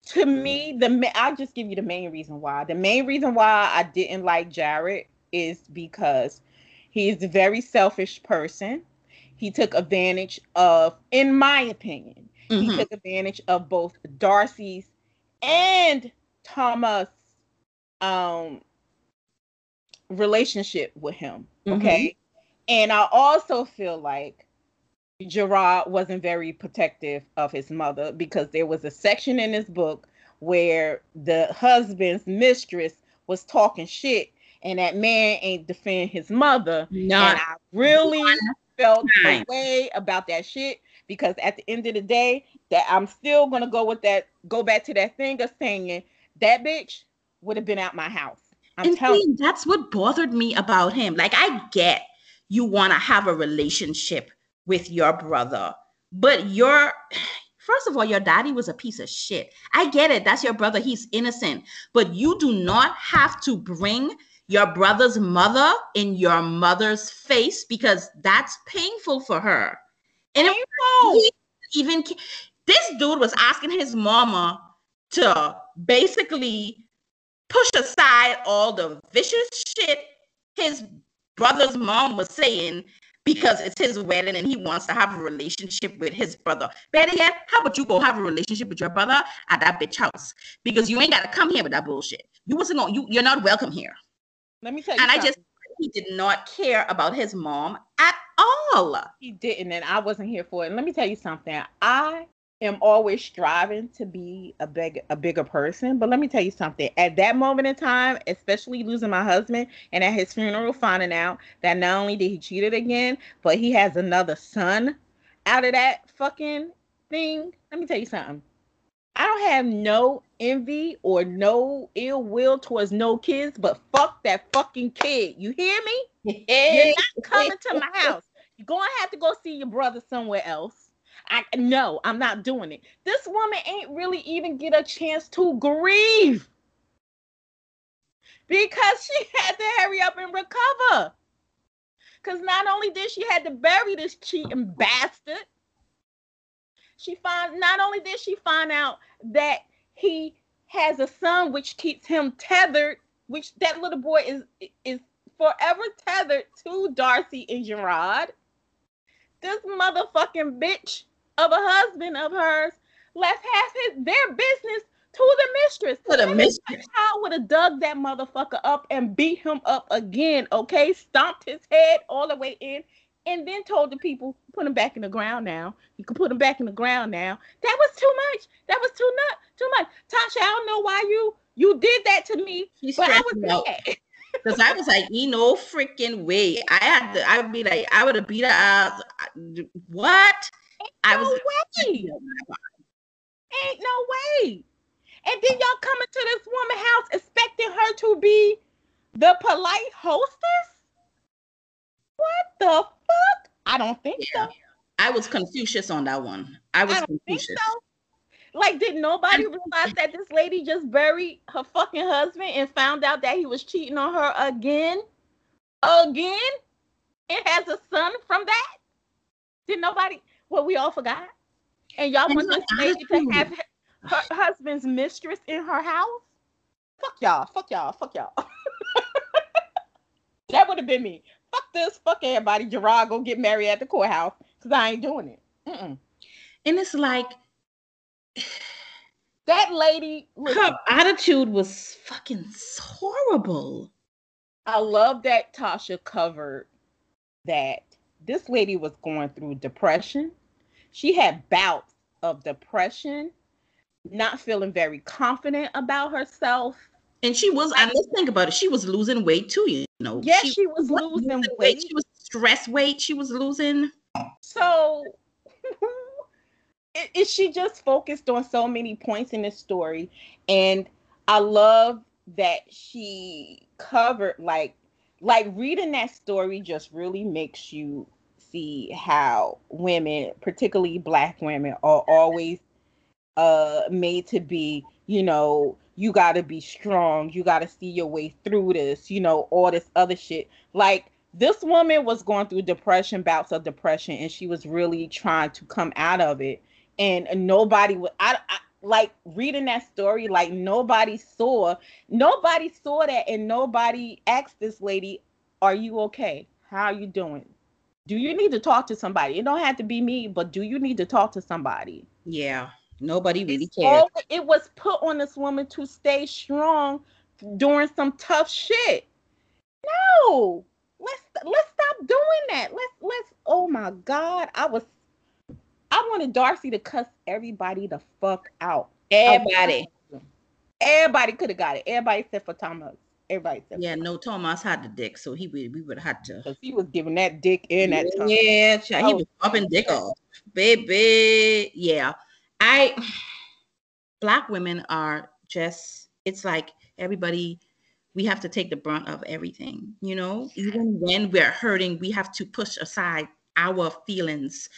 to me the I'll just give you the main reason why. The main reason why I didn't like Jared is because he's a very selfish person. He took advantage of, in my opinion, mm-hmm. he took advantage of both Darcy's and Thomas um relationship with him. Okay. Mm-hmm. And I also feel like Gerard wasn't very protective of his mother because there was a section in his book where the husband's mistress was talking shit and that man ain't defend his mother. No. And I really felt the way about that shit because at the end of the day, that I'm still gonna go with that, go back to that thing of saying that bitch would have been out my house. I'm and telling see, that's what bothered me about him. Like I get you want to have a relationship with your brother, but your *sighs* first of all, your daddy was a piece of shit. I get it. That's your brother. He's innocent, but you do not have to bring your brother's mother in your mother's face because that's painful for her. And even this dude was asking his mama to basically push aside all the vicious shit his brother's mom was saying because it's his wedding and he wants to have a relationship with his brother. Better yet, how about you go have a relationship with your brother at that bitch house? Because you ain't gotta come here with that bullshit. You wasn't going you you're not welcome here. Let me tell you. And something. I just he did not care about his mom at all. He didn't, and I wasn't here for it. And let me tell you something. I am always striving to be a big a bigger person. But let me tell you something. At that moment in time, especially losing my husband and at his funeral finding out that not only did he cheat it again, but he has another son out of that fucking thing. Let me tell you something. I don't have no envy or no ill will towards no kids, but fuck that fucking kid. You hear me? *laughs* You're not coming to my house. You're gonna have to go see your brother somewhere else I no, I'm not doing it. This woman ain't really even get a chance to grieve because she *laughs* had to hurry up and recover. Because not only did she had to bury this cheating bastard, she find not only did she find out that he has a son which keeps him tethered, which that little boy is is forever tethered to Darcy and Gerard. This motherfucking bitch of a husband of hers left half his their business to the mistress. To the mistress. I would have dug that motherfucker up and beat him up again, okay? Stomped his head all the way in, and then told the people, put him back in the ground now. You can put him back in the ground now. That was too much. That was too nut, too much. Tasha, I don't know why you you did that to me, She's but I was mad. *laughs* Because I was like, you know, freaking way. I had to, I would be like, I would have beat her out. What? I was no way. Ain't no way. And then y'all coming to this woman house expecting her to be the polite hostess? What the fuck? I don't think yeah. so. I was Confucius on that one. I was I Confucius. So. Like, did nobody realize that this lady just buried her fucking husband and found out that he was cheating on her again? Again? It has a son from that? Did nobody? What we all forgot? And y'all want this lady to have her husband's mistress in her house? Fuck y'all. Fuck y'all. Fuck y'all. *laughs* that would have been me. Fuck this. Fuck everybody. Gerard go get married at the courthouse because I ain't doing it. Mm-mm. And it's like *sighs* that lady. her attitude was fucking horrible. I love that Tasha covered that this lady was going through depression she had bouts of depression, not feeling very confident about herself. And she was, I let's think about it. She was losing weight too, you know. Yeah, she, she was losing losing weight. She was stress weight. She was losing. So *laughs* it, she just focused on so many points in this story. And I love that she covered like like reading that story just really makes you see how women, particularly black women, are always uh made to be, you know, you got to be strong, you got to see your way through this, you know, all this other shit. Like this woman was going through depression, bouts of depression, and she was really trying to come out of it. And nobody would, I, I like reading that story, like nobody saw, nobody saw that, and nobody asked this lady, "Are you okay? How are you doing? Do you need to talk to somebody? It don't have to be me, but do you need to talk to somebody?" Yeah, nobody really cares. it was put on this woman to stay strong during some tough shit. No, let's let's stop doing that. Let's let's. Oh my God, I was. I wanted Darcy to cuss everybody the fuck out. Everybody. Everybody could have got it. Everybody except for Thomas. Everybody except Yeah, no, Thomas had the dick, so he would we would have had to. because he was giving that dick in that tongue. Yeah, child, he was popping dick off, baby. Yeah, I. *sighs* Black women are just. It's like everybody. We have to take the brunt of everything, you know. Even when we're hurting, we have to push aside our feelings,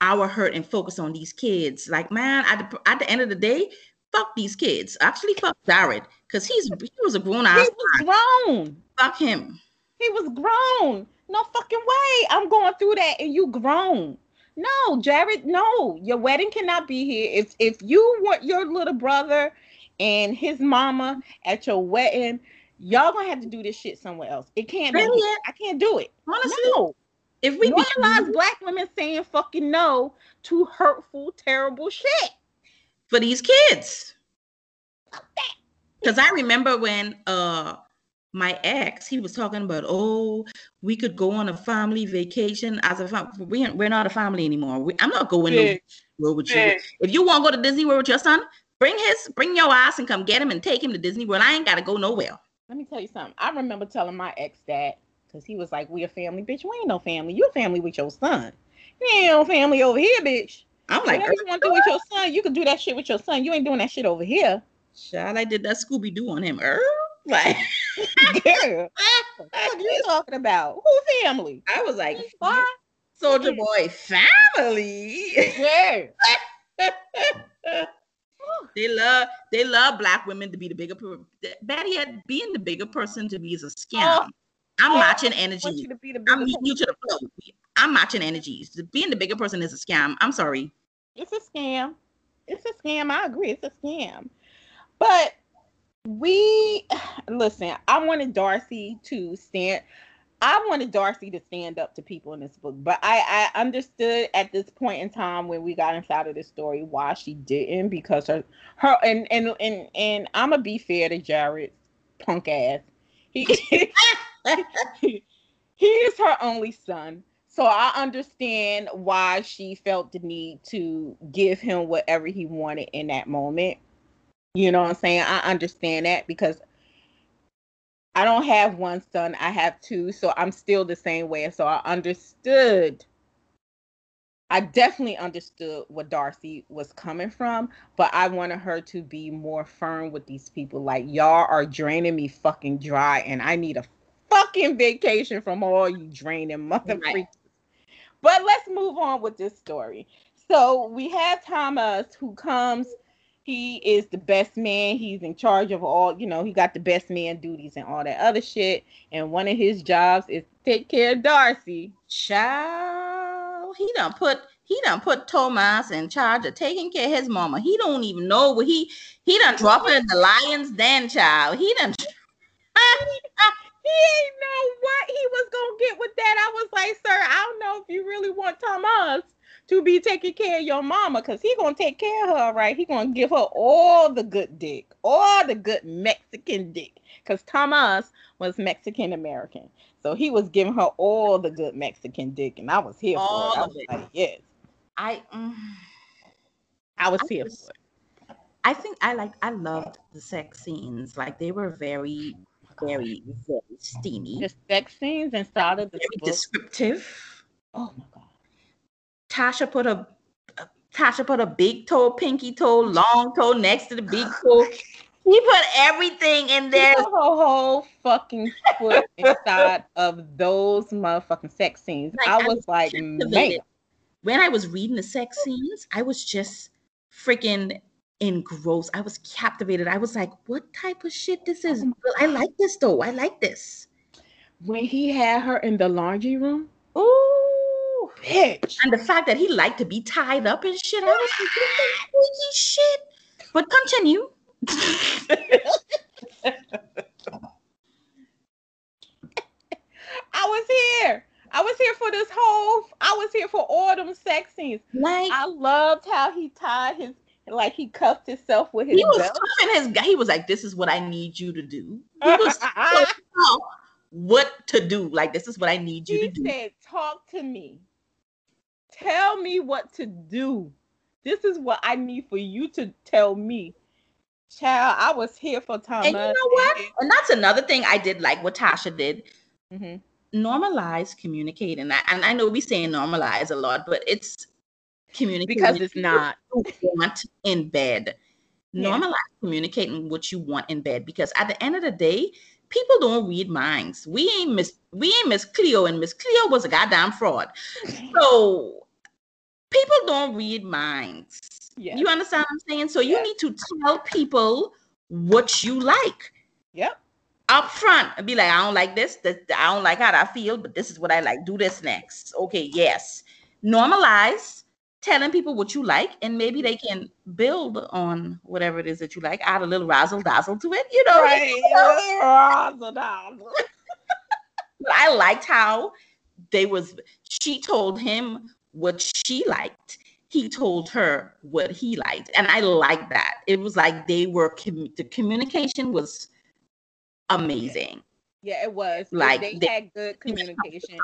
our hurt, and focus on these kids. Like, man, at the, at the end of the day, fuck these kids. Actually, fuck Jared, because he's he was a grown ass. He was grown. Fuck him. He was grown. No fucking way. I'm going through that and you grown. No, Jared, no. Your wedding cannot be here. If if you want your little brother and his mama at your wedding, y'all gonna have to do this shit somewhere else. It can't be. Here. I can't do it. Honestly, No. if we be Normalize black women saying fucking no to hurtful, terrible shit. for these kids. Because I remember when uh my ex he was talking about oh we could go on a family vacation as a fam- we we're not a family anymore. We, I'm not going to World with you. If you want to go to Disney World with your son, bring his bring your ass and come get him and take him to Disney World. I ain't got to go nowhere. Let me tell you something. I remember telling my ex that because he was like, "We a family, bitch. We ain't no family. You a family with your son. You ain't no family over here, bitch. I'm like, Whatever you want to do with your son, you can do that shit with your son. You ain't doing that shit over here, child, I did that Scooby Doo on him. Er, like, *laughs* girl. What are you *laughs* talking about? Who family? I was like? Soldier Boy family. Yeah. *laughs* They love they love black women to be the bigger per- better yet being the bigger person to me is a scam. Oh, I'm oh, matching energy. you to be the I'm meeting you to the flow. I'm matching energies. Being the bigger person is a scam. I'm sorry. It's a scam. It's a scam. I agree. It's a scam. But we listen, I wanted Darcy to stand I wanted Darcy to stand up to people in this book, but I, I understood at this point in time when we got inside of this story why she didn't because her her and and and, and I'm gonna be fair to Jared punk ass. He *laughs* he is her only son. So I understand why she felt the need to give him whatever he wanted in that moment. You know what I'm saying? I understand that because I don't have one son, I have two, so I'm still the same way. So I understood. I definitely understood what Darcy was coming from, but I wanted her to be more firm with these people. Like, y'all are draining me fucking dry, and I need a fucking vacation from all you draining mother Right. But let's move on with this story. So we have Thomas who comes. He is the best man. He's in charge of all, you know, he got the best man duties and all that other shit. And one of his jobs is take care of Darcy. Child, he done put he done put Thomas in charge of taking care of his mama. He don't even know what he he done drop her in the lion's den, child. He done *laughs* uh, He ain't know what he was gonna get with that. I was like, sir, I don't know if you really want Thomas to be taking care of your mama, cause he gonna take care of her, right? He gonna give her all the good dick, all the good Mexican dick, cause Thomas was Mexican American, so he was giving her all the good Mexican dick, and I was here All for it. I was like, yes, I mm, I was I here was- for it. I think I like I loved the sex scenes. Like they were very, very, very steamy, The sex scenes and of the very descriptive. Oh my god. Tasha put a Tasha put a big toe, pinky toe, long toe next to the big toe. *laughs* He put everything in there. put her whole fucking foot inside of those motherfucking sex scenes. Like, I I was was like, man. When I was reading the sex scenes, I was just freaking engrossed. I was captivated. I was like, what type of shit this is? Oh well, I like this though. I like this. when he had her in the laundry room, Ooh. Bitch. And the fact that he liked to be tied up and shit, I was like, freaky shit. But continue. *laughs* I was here. I was here for this whole. I was here for all them sex scenes. Like I loved how he tied his, like he cuffed himself with his he was belt. cuffing his guy. He was like, "This is what I need you to do." *laughs* He was *laughs* what to do. Like, this is what I need you he to do. said, "Talk to me. Tell me what to do. This is what I need for you to tell me." Child, I was here for Thomas. And you know what? And that's another thing I did like what Tasha did. Mm-hmm. Normalize communicating. I- And I know we say normalize a lot, but it's communicating Because it's not. what you want in bed. Yeah. Normalize communicating what you want in bed because at the end of the day, people don't read minds. We ain't Miss we ain't Miss Cleo, and Miss Cleo was a goddamn fraud. *laughs* So people don't read minds. Yeah. You understand what I'm saying? So you need to tell people what you like Yep. up front and be like, I don't like this. This I don't like how I feel, but this is what I like. Do this next. Okay, yes. Normalize telling people what you like, and maybe they can build on whatever it is that you like. Add a little razzle dazzle to it, you know. Right. *laughs* Razzle dazzle. *laughs* I liked how they was. She told him what she liked. He told her what he liked, and I like that. It was like they were. commu- The communication was amazing. Yeah, it was. Like, they, they- had good communication.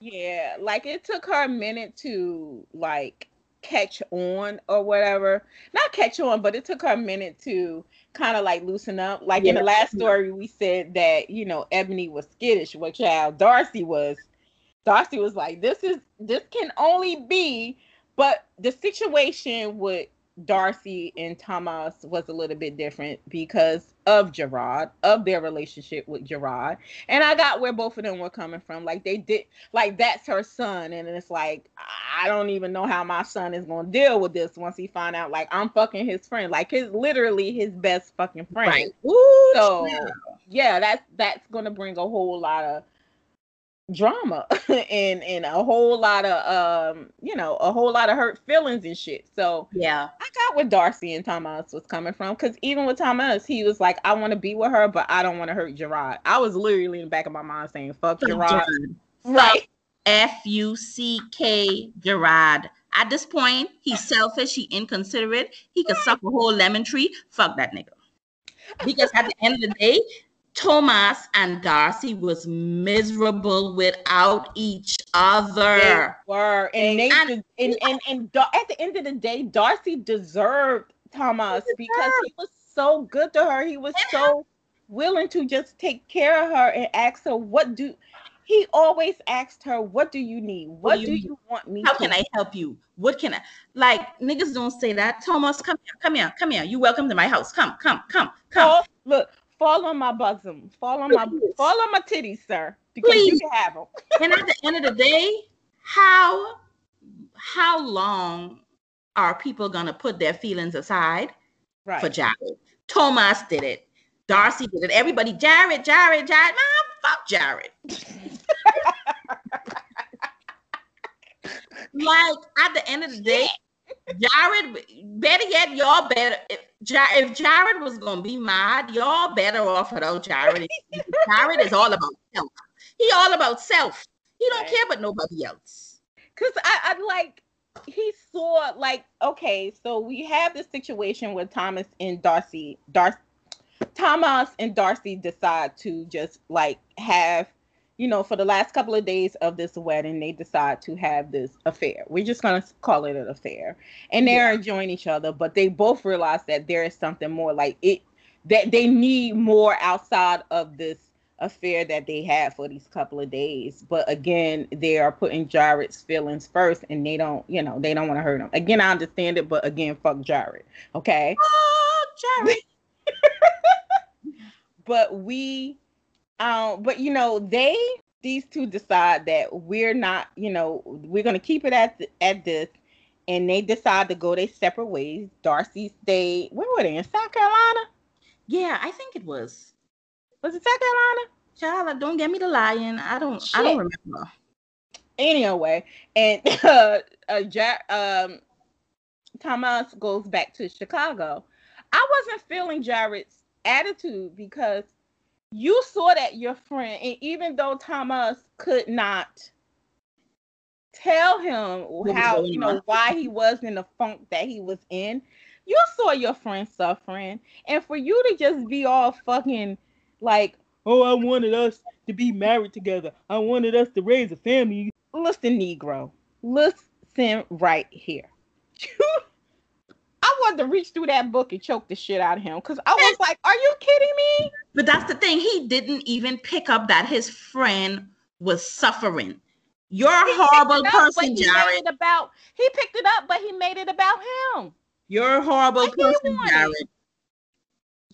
Yeah, like it took her a minute to like catch on or whatever. Not catch on, but it took her a minute to kind of like loosen up. Like in the last story, we said that you know Ebony was skittish, what child Darcy was. Darcy was like, "This is this can only be," but the situation with Darcy and Thomas was a little bit different because of Gerard, of their relationship with Gerard. And I got where both of them were coming from. Like they did, like that's her son, and it's like I don't even know how my son is gonna deal with this once he find out like I'm fucking his friend, like his literally his best fucking friend. Right. Ooh, So child. yeah, that's that's gonna bring a whole lot of drama *laughs* and and a whole lot of um you know a whole lot of hurt feelings and shit. So yeah. I got where Darcy and Thomas was coming from because even with Thomas, he was like, I want to be with her, but I don't want to hurt Gerard. I was literally in the back of my mind saying, fuck Gerard. Right. F U C K Gerard. At this point, he's selfish, he inconsiderate, he could suck a whole lemon tree. Fuck that nigga. Because at the end of the day, Thomas and Darcy was miserable without each other. They were. And, they And- and, and, and, Dar- at the end of the day, Darcy deserved Thomas because he was so good to her. He was so willing to just take care of her and ask her, what do he always asked her, what do you need? What, do do you you, want me How to can I help you? What can I like? Niggas don't say that. Thomas, come here, come here, come here. You welcome to my house. Come, come, come, come. Look, fall on my bosom. Fall on my fall on my titties, sir. Because you Please. can have them. *laughs* and at the end of the day, how how long are people gonna put their feelings aside Right. for Jared? Thomas did it. Darcy did it. Everybody, Jared, Jared, Jared. Man, fuck Jared. *laughs* like at the end of the day, Jared. Better yet, y'all better. If, if Jared was gonna be mad, y'all better off without Jared. Jared is all about self. He all about self. He don't Right. care about nobody else. Cause I, I like he saw like okay, so we have this situation where Thomas and Darcy, Darcy, Thomas and Darcy decide to just like have you know, for the last couple of days of this wedding, they decide to have this affair. We're just gonna call it an affair, and they're yeah. enjoying each other. But they both realize that there is something more, like it, that they need more outside of this affair that they had for these couple of days. But again, they are putting Jared's feelings first, and they don't, you know, they don't want to hurt him. Again, I understand it, but again, fuck Jared. Okay. Oh, Jared. *laughs* but we um, but you know, they these two decide that we're not, you know, we're gonna keep it at at this, and they decide to go their separate ways. Darcy stayed. Where were they in South Carolina? Yeah, I think it was. Was it South Carolina? Child, don't get me to lying. I don't. Shit. I don't remember. Anyway, and *laughs* uh, uh, Jack, um, Thomas goes back to Chicago. I wasn't feeling Jared's attitude because you saw that your friend, and even though Thomas could not tell him how you know why he was in the funk that he was in, you saw your friend suffering, and for you to just be all fucking like, oh, I wanted us to be married together. I wanted us to raise a family. Listen, Negro, listen right here. *laughs* I wanted to reach through that book and choke the shit out of him because I was like, "Are you kidding me?" But that's the thing. He didn't even pick up that his friend was suffering. You're a horrible up, person, Jared. about he picked it up, but he made it about him. You're a horrible person, Jared.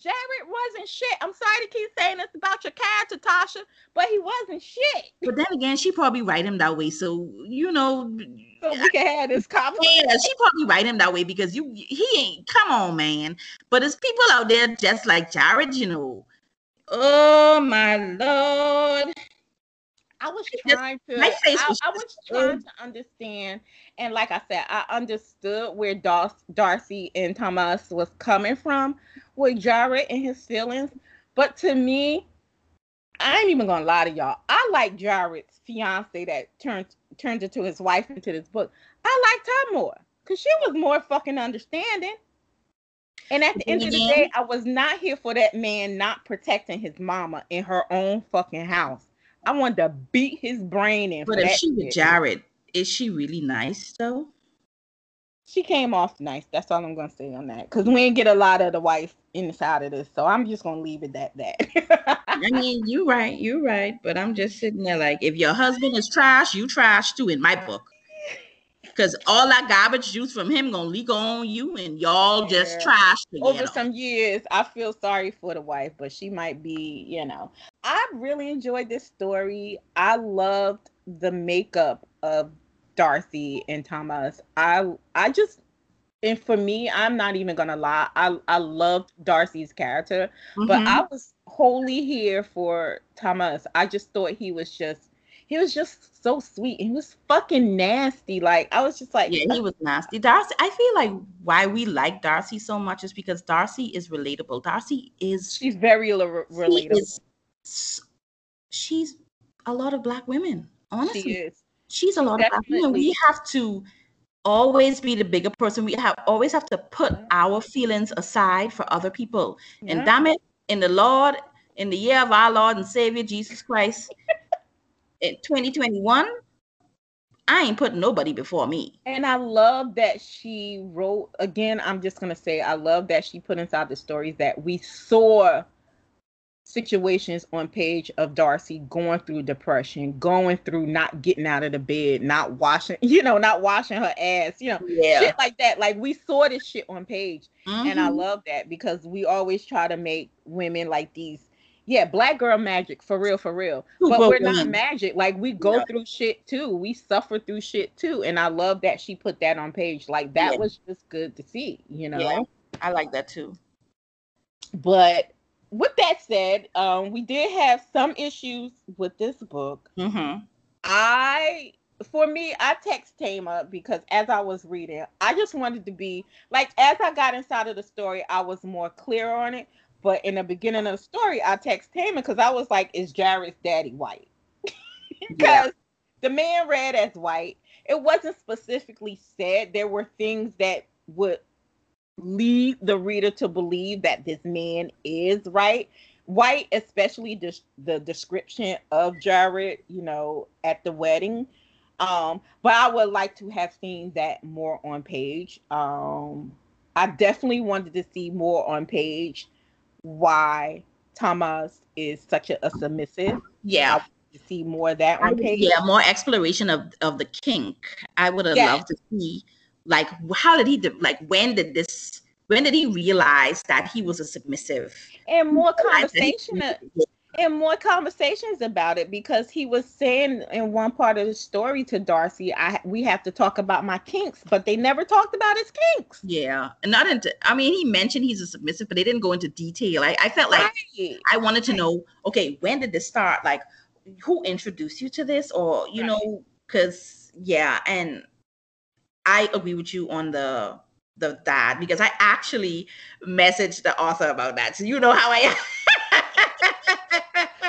Jared wasn't shit. I'm sorry to keep saying this about your character, Tasha, but he wasn't shit. But then again, she probably write him that way, so you know. So we can have this conversation. Yeah, she probably write him that way because you he ain't. Come on, man. But there's people out there just like Jared, you know. Oh my lord. I was trying to. My face was I, I was trying to understand, and like I said, I understood where Dar- Darcy and Thomas was coming from with Jared and his feelings. But to me, I ain't even gonna lie to y'all. I like Jared's fiance that turned turned into his wife into this book. I liked her more because she was more fucking understanding. And at the end of the day, I was not here for that man not protecting his mama in her own fucking house. I wanted to beat his brain in. But if she with Jared, is she really nice though? She came off nice. That's all I'm gonna say on that. Cause we ain't get a lot of the wife inside of this, so I'm just gonna leave it at that. I mean, you right, you right. But I'm just sitting there like, if your husband is trash, you trash too in my book. Cause all that garbage juice from him gonna leak on you, and y'all just trash together. Over some years, I feel sorry for the wife, but she might be, you know. I really enjoyed this story. I loved the makeup of Darcy and Thomas. I I just and for me, I'm not even gonna lie. I I loved Darcy's character, mm-hmm. but I was wholly here for Thomas. I just thought he was just he was just so sweet. He was fucking nasty. Like I was just like, yeah, he was nasty. Darcy. I feel like why we like Darcy so much is because Darcy is relatable. Darcy is she's very relatable. Is, she's a lot of black women. Honestly, she is. She's a lot Definitely. of black women. We have to always be the bigger person. We have always have to put mm-hmm. our feelings aside for other people. Yeah. And damn it, in the Lord, in the year of our Lord and Savior Jesus Christ, *laughs* in 2021, I ain't putting nobody before me. And I love that she wrote again. I'm just gonna say I love that she put inside the stories that we saw situations on page of Darcy going through depression, going through not getting out of the bed, not washing, *laughs* you know, not washing her ass, you know, yeah. shit like that. Like we saw this shit on page. Mm-hmm. And I mm-hmm. love that because we always try to make women like these yeah, black girl magic for real, for real. But we're not magic. Like we go through shit too. We suffer through shit too. And I love that she put that on page. Like that yeah. was just good to see, you know. Yeah, I like that too. But with that said, um, we did have some issues with this book. Mm-hmm. I, for me, I text Tama because as I was reading, I just wanted to be like, as I got inside of the story, I was more clear on it. But in the beginning of the story, I text Tama because I was like, "Is Jared's daddy white?" Because *laughs* yeah. the man read as white. It wasn't specifically said. There were things that would lead the reader to believe that this man is right. white, especially the, the description of Jared, you know, at the wedding. Um, but I would like to have seen that more on page. Um, I definitely wanted to see more on page why Thomas is such a, a submissive. Yeah. to see more of that on page. Yeah, more exploration of of the kink. I would have Yeah. loved to see like how did he de- like when did this when did he realize that he was a submissive? And more conversation uh, and more conversations about it because he was saying in one part of the story to Darcy, I we have to talk about my kinks, but they never talked about his kinks. Yeah, and not into. I mean, he mentioned he's a submissive, but they didn't go into detail. I, I felt like Right. I wanted to know. Okay, when did this start? Like, who introduced you to this, or you Right. know, because yeah, and I agree with you on the the that because I actually messaged the author about that. So you know how I. *laughs*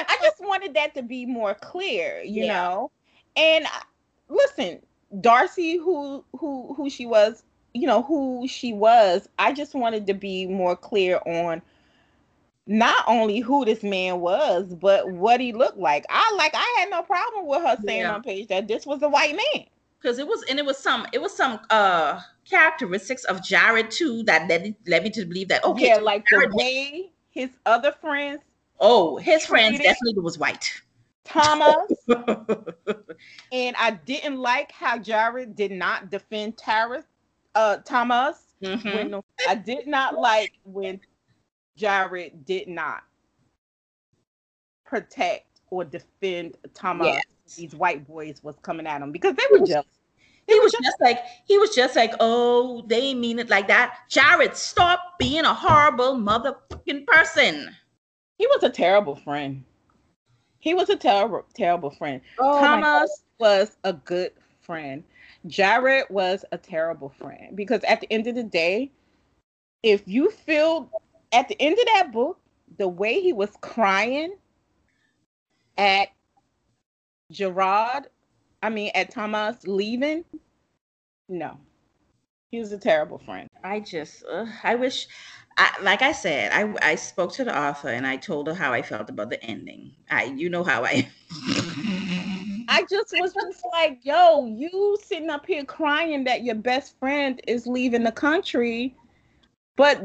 I just wanted that to be more clear, you Yeah. know. And uh, listen, Darcy, who who who she was, you know, who she was. I just wanted to be more clear on not only who this man was, but what he looked like. I like. I had no problem with her saying Yeah. on page that this was a white man. Because it was and it was some it was some uh characteristics of Jared too that led, led me to believe that okay yeah, like the way his other friends, oh his friends definitely was white Thomas, *laughs* and I didn't like how Jared did not defend Tara, uh, Thomas. Mhm. when I did not like when Jared did not protect or defend Thomas. Yes. These white boys was coming at him because they were jealous. he was just like he was just like oh they mean it like that Jared stop being a horrible motherfucking person He was a terrible friend. He was a terrible, terrible friend. oh Thomas was a good friend. Jared was a terrible friend because at the end of the day, if you feel at the end of that book, the way he was crying at Gerard, I mean at Thomas leaving, no, he was a terrible friend. I just uh, I wish I, like I said I I spoke to the author and I told her how I felt about the ending I you know how I *laughs* I just was just like, yo, you sitting up here crying that your best friend is leaving the country, but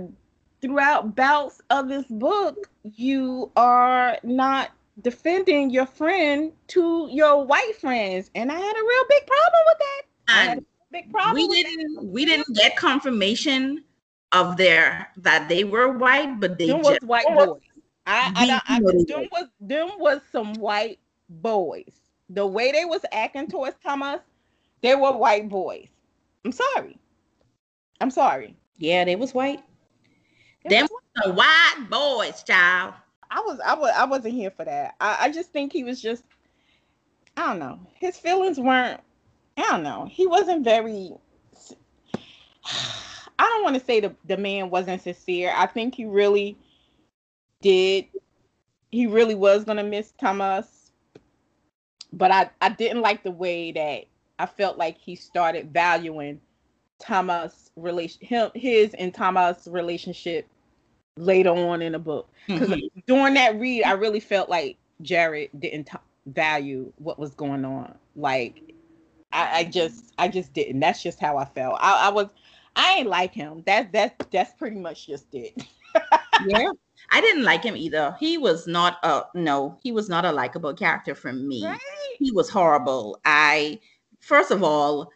throughout bouts of this book, you are not defending your friend to your white friends. And I had a real big problem with that. I had a big problem we with didn't we didn't get confirmation of their that they were white but they them was just white boys. I, I, I, they them was them was some white boys. The way they was acting towards Thomas, they were white boys. I'm sorry. I'm sorry. yeah they was white They them was some white boys child I was I was I wasn't here for that. I, I just think he was just I don't know. His feelings weren't I don't know. He wasn't very *sighs* I don't want to say the, the man wasn't sincere. I think he really did he really was gonna miss Thomas. But I, I didn't like the way that I felt like he started valuing Thomas relation him his and Thomas relationship later on in the book. Because Mhm. during that read, I really felt like Jared didn't t- value what was going on. Like, I, I just, I just didn't. That's just how I felt. I, I was, I ain't like him. That's that's that's pretty much just it. *laughs* yeah i didn't like him either he was not a no he was not a likable character for me Right? he was horrible i first of all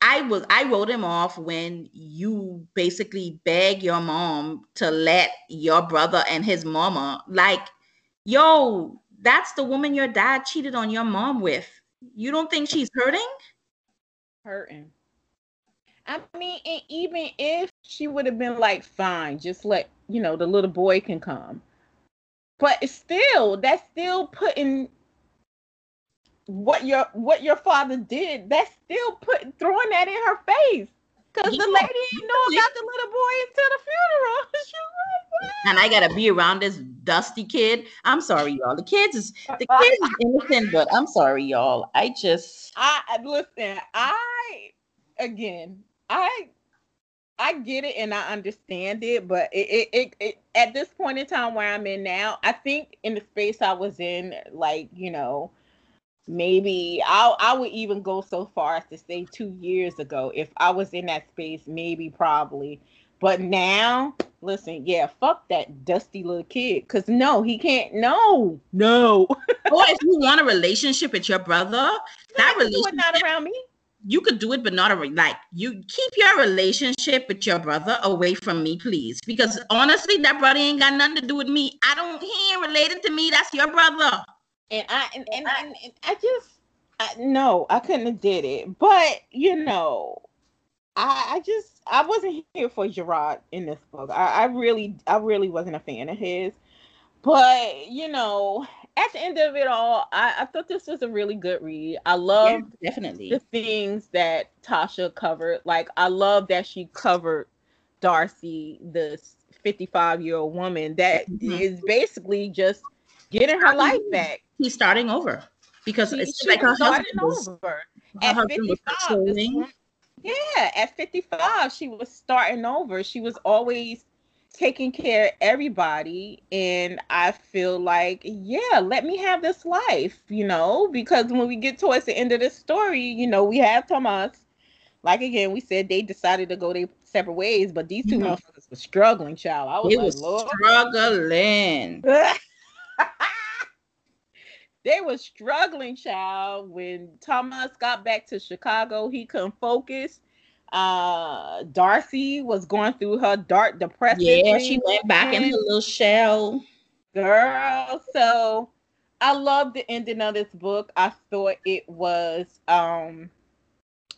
i was i wrote him off when you basically beg your mom to let your brother and his mama like yo that's the woman your dad cheated on your mom with you don't think she's hurting Hurting. I mean, and even if she would have been like, fine, just let you know the little boy can come. But still, that's still putting what your what your father did. That's still putting throwing that in her face. Cause the lady didn't know about the little boy until the funeral. *laughs* Like, and I gotta be around this dusty kid. I'm sorry, y'all. The kids is the kids is *laughs* innocent, but I'm sorry, y'all. I just I I- listen. I again. I I get it and I understand it, but it, it, it, it, at this point in time where I'm in now, I think in the space I was in, like you know, maybe I I would even go so far as to say two years ago, if I was in that space, maybe probably. But now, listen, yeah, fuck that dusty little kid. Cause no, he can't. No, no. *laughs* or if you want a relationship with your brother, that relationship not around me you could do it, but not a like you keep your relationship with your brother away from me, please. Because honestly, that brother ain't got nothing to do with me. I don't he ain't related to me. That's your brother. And I and and, and, and I just I, no, I couldn't have did it. But you know, I I just I wasn't here for Gerard in this book. I, I really I really wasn't a fan of his. But you know, at the end of it all, I, I thought this was a really good read. I love yeah, definitely the things that Tasha covered. Like I love that she covered Darcy, the 55 year old woman that mm-hmm. is basically just getting her life back. He's starting over because she, it's like her husband was, over. Her at husband 55, yeah, at 55, she was starting over. She was always taking care of everybody and i feel like yeah let me have this life you know because when we get towards the end of this story you know we have thomas like again we said they decided to go their separate ways but these 2 mm-hmm. motherfuckers were struggling child i was, like, was Lord. struggling *laughs* *laughs* they were struggling child when thomas got back to chicago he couldn't focus uh Darcy was going through her dark depression. Yeah, she went back in her little shell. Girl, so I love the ending of this book. I thought it was um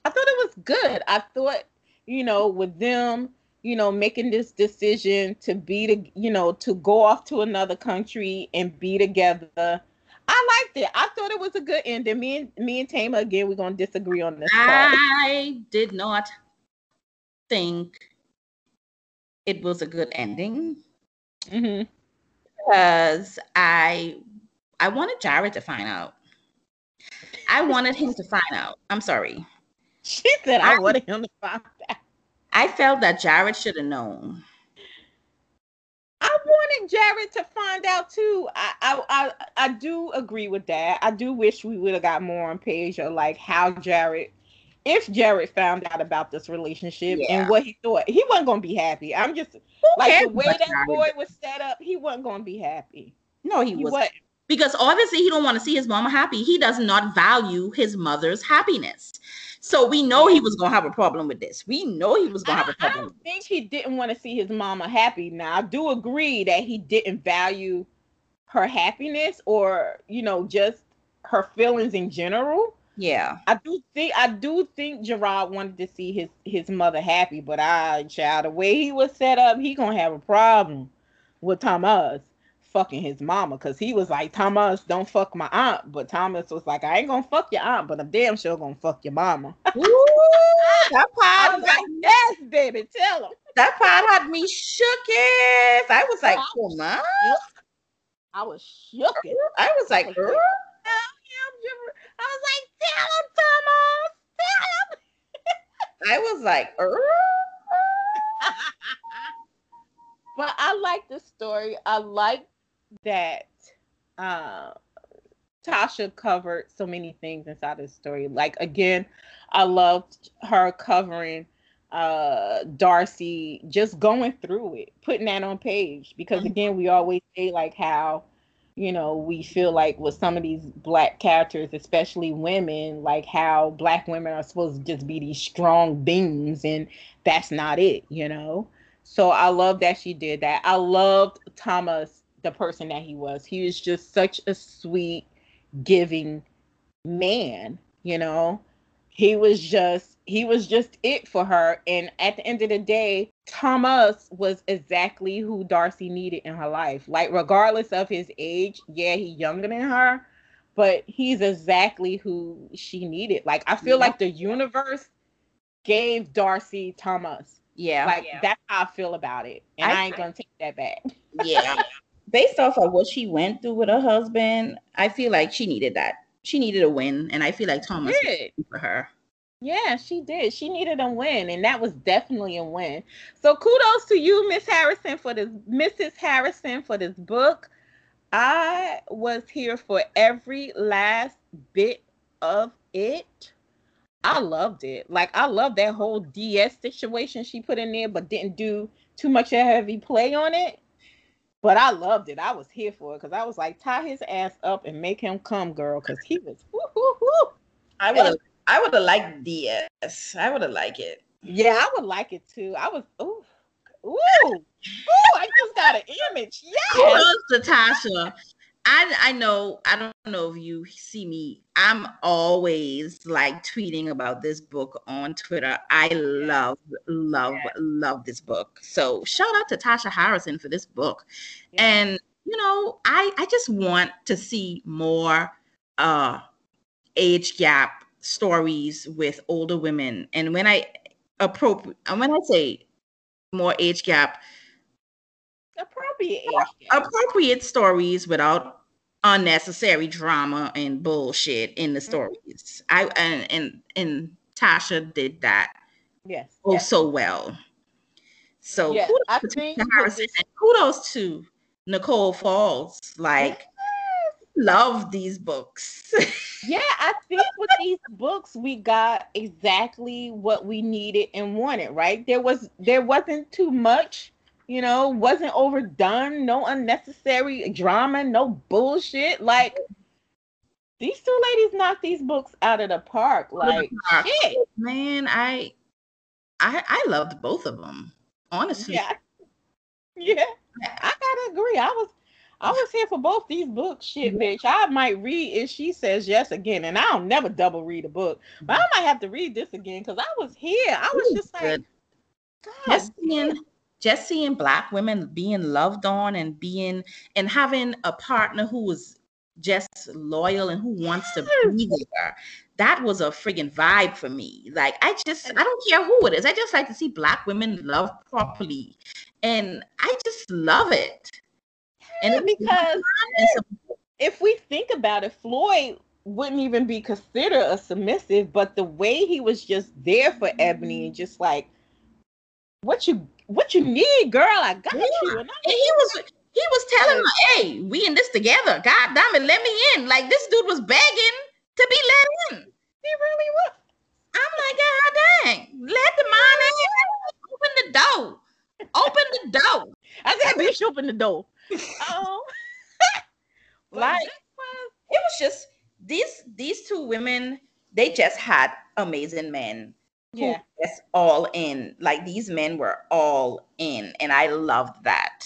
I thought it was good. I thought, you know, with them, you know, making this decision to be to, you know, to go off to another country and be together. I liked it. I thought it was a good ending. Me and me and Tama again, we're gonna disagree on this. I part. did not think it was a good ending mm-hmm. because I I wanted Jared to find out. I wanted him to find out. I'm sorry. She said I, I wanted him to find out. I felt that Jared should have known. I wanted Jared to find out too. I, I I I do agree with that. I do wish we would have got more on page of like how Jared if Jared found out about this relationship yeah. and what he thought, he wasn't gonna be happy. I'm just Who like the way that Jared? boy was set up, he wasn't gonna be happy. No, he, he was wasn't. Because obviously he don't want to see his mama happy. He does not value his mother's happiness. So we know he was gonna have a problem with this. We know he was gonna have a problem. I don't think he didn't want to see his mama happy. Now I do agree that he didn't value her happiness or you know just her feelings in general. Yeah. I do think I do think Gerard wanted to see his his mother happy, but I child the way he was set up, he gonna have a problem with Thomas fucking his mama because he was like Thomas, don't fuck my aunt, but Thomas was like, I ain't gonna fuck your aunt, but I'm damn sure gonna fuck your mama. *laughs* Ooh, that part oh, like, yes, baby, tell him. That part had me shook if I was like, on. I was shook. I was like, girl. I was like, tell him, Thomas, tell him. I was like, er? *laughs* but I like the story. I like that uh, Tasha covered so many things inside the story. Like again, I loved her covering uh Darcy just going through it, putting that on page because mm-hmm. again, we always say like how you know, we feel like with some of these black characters, especially women, like how black women are supposed to just be these strong beings, and that's not it, you know. So I love that she did that. I loved Thomas, the person that he was. He was just such a sweet, giving man, you know. He was just he was just it for her. And at the end of the day, Thomas was exactly who Darcy needed in her life. Like, regardless of his age, yeah, he's younger than her, but he's exactly who she needed. Like, I feel yeah. like the universe gave Darcy Thomas. Yeah. Like, yeah. that's how I feel about it. And I, I ain't going to take that back. yeah. *laughs* Based off of what she went through with her husband, I feel like she needed that. She needed a win. And I feel like Thomas did for her. Yeah, she did. She needed a win, and that was definitely a win. So kudos to you, Miss Harrison, for this Mrs. Harrison for this book. I was here for every last bit of it. I loved it. Like I love that whole DS situation she put in there, but didn't do too much of heavy play on it. But I loved it. I was here for it because I was like, tie his ass up and make him come, girl, because he was. Woo, woo, woo. I would have. I would have liked DS. I would have liked it. Yeah, I would like it too. I was. Ooh, ooh, ooh! I just got an image. Yeah. Kudos to Tasha. I I know I don't know if you see me. I'm always like tweeting about this book on Twitter. I love love yeah. love this book. So shout out to Tasha Harrison for this book. Yeah. And you know, I I just want to see more uh age gap stories with older women. And when I appropriate when I say more age gap appropriate appropriate stories without unnecessary drama and bullshit in the mm-hmm. stories. I and and and Tasha did that. Yes. Oh, yes. so well. So yes, kudos, to Harrison, kudos to Nicole Falls. Like, love these books. *laughs* yeah, I think with these books we got exactly what we needed and wanted. Right? There was there wasn't too much you know, wasn't overdone, no unnecessary drama, no bullshit. Like these two ladies knocked these books out of the park. Like shit. Man, I I I loved both of them. Honestly. Yeah. *laughs* Yeah. I gotta agree. I was I was here for both these books. Shit, bitch. I might read if she says yes again. And I'll never double read a book. But I might have to read this again because I was here. I was just like, God. Just seeing, just seeing black women being loved on and being and having a partner who was just loyal and who wants to be there that was a friggin' vibe for me. Like i just i don't care who it is. I just like to see black women loved properly and i just love it. And because if we think about it floyd wouldn't even be considered a submissive but the way he was just there for ebony and just like what you what you need, girl? I got yeah. you. And, and he was he was telling her, hey, we in this together. God damn it, let me in. Like this dude was begging to be let in. He really was. I'm like, God dang, let the man in. Open the door. Open the door. I said, bitch, *laughs* open the door. Oh, *laughs* like it was just these these two women. They just had amazing men yeah. that's all in. Like these men were all in and i loved that.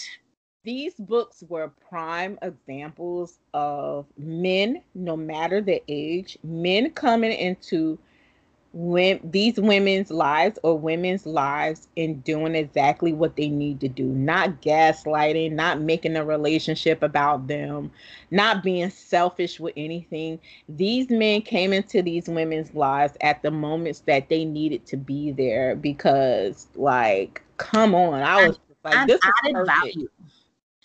These books were prime examples of men no matter the age men coming into when these women's lives or women's lives in doing exactly what they need to do not gaslighting not making a relationship about them not being selfish with anything. These men came into these women's lives at the moments that they needed to be there because like come on i was like and this is value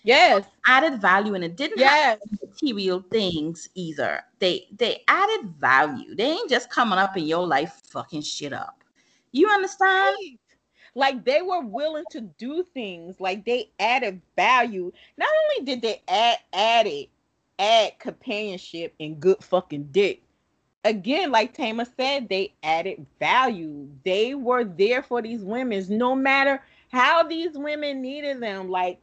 Yes. Added value and it didn't yes. have material things either. They they added value. They ain't just coming up in your life fucking shit up. You understand? Right. Like they were willing to do things. Like they added value. Not only did they add add it, add companionship and good fucking dick. Again, like Tama said, they added value. They were there for these women, no matter how these women needed them. Like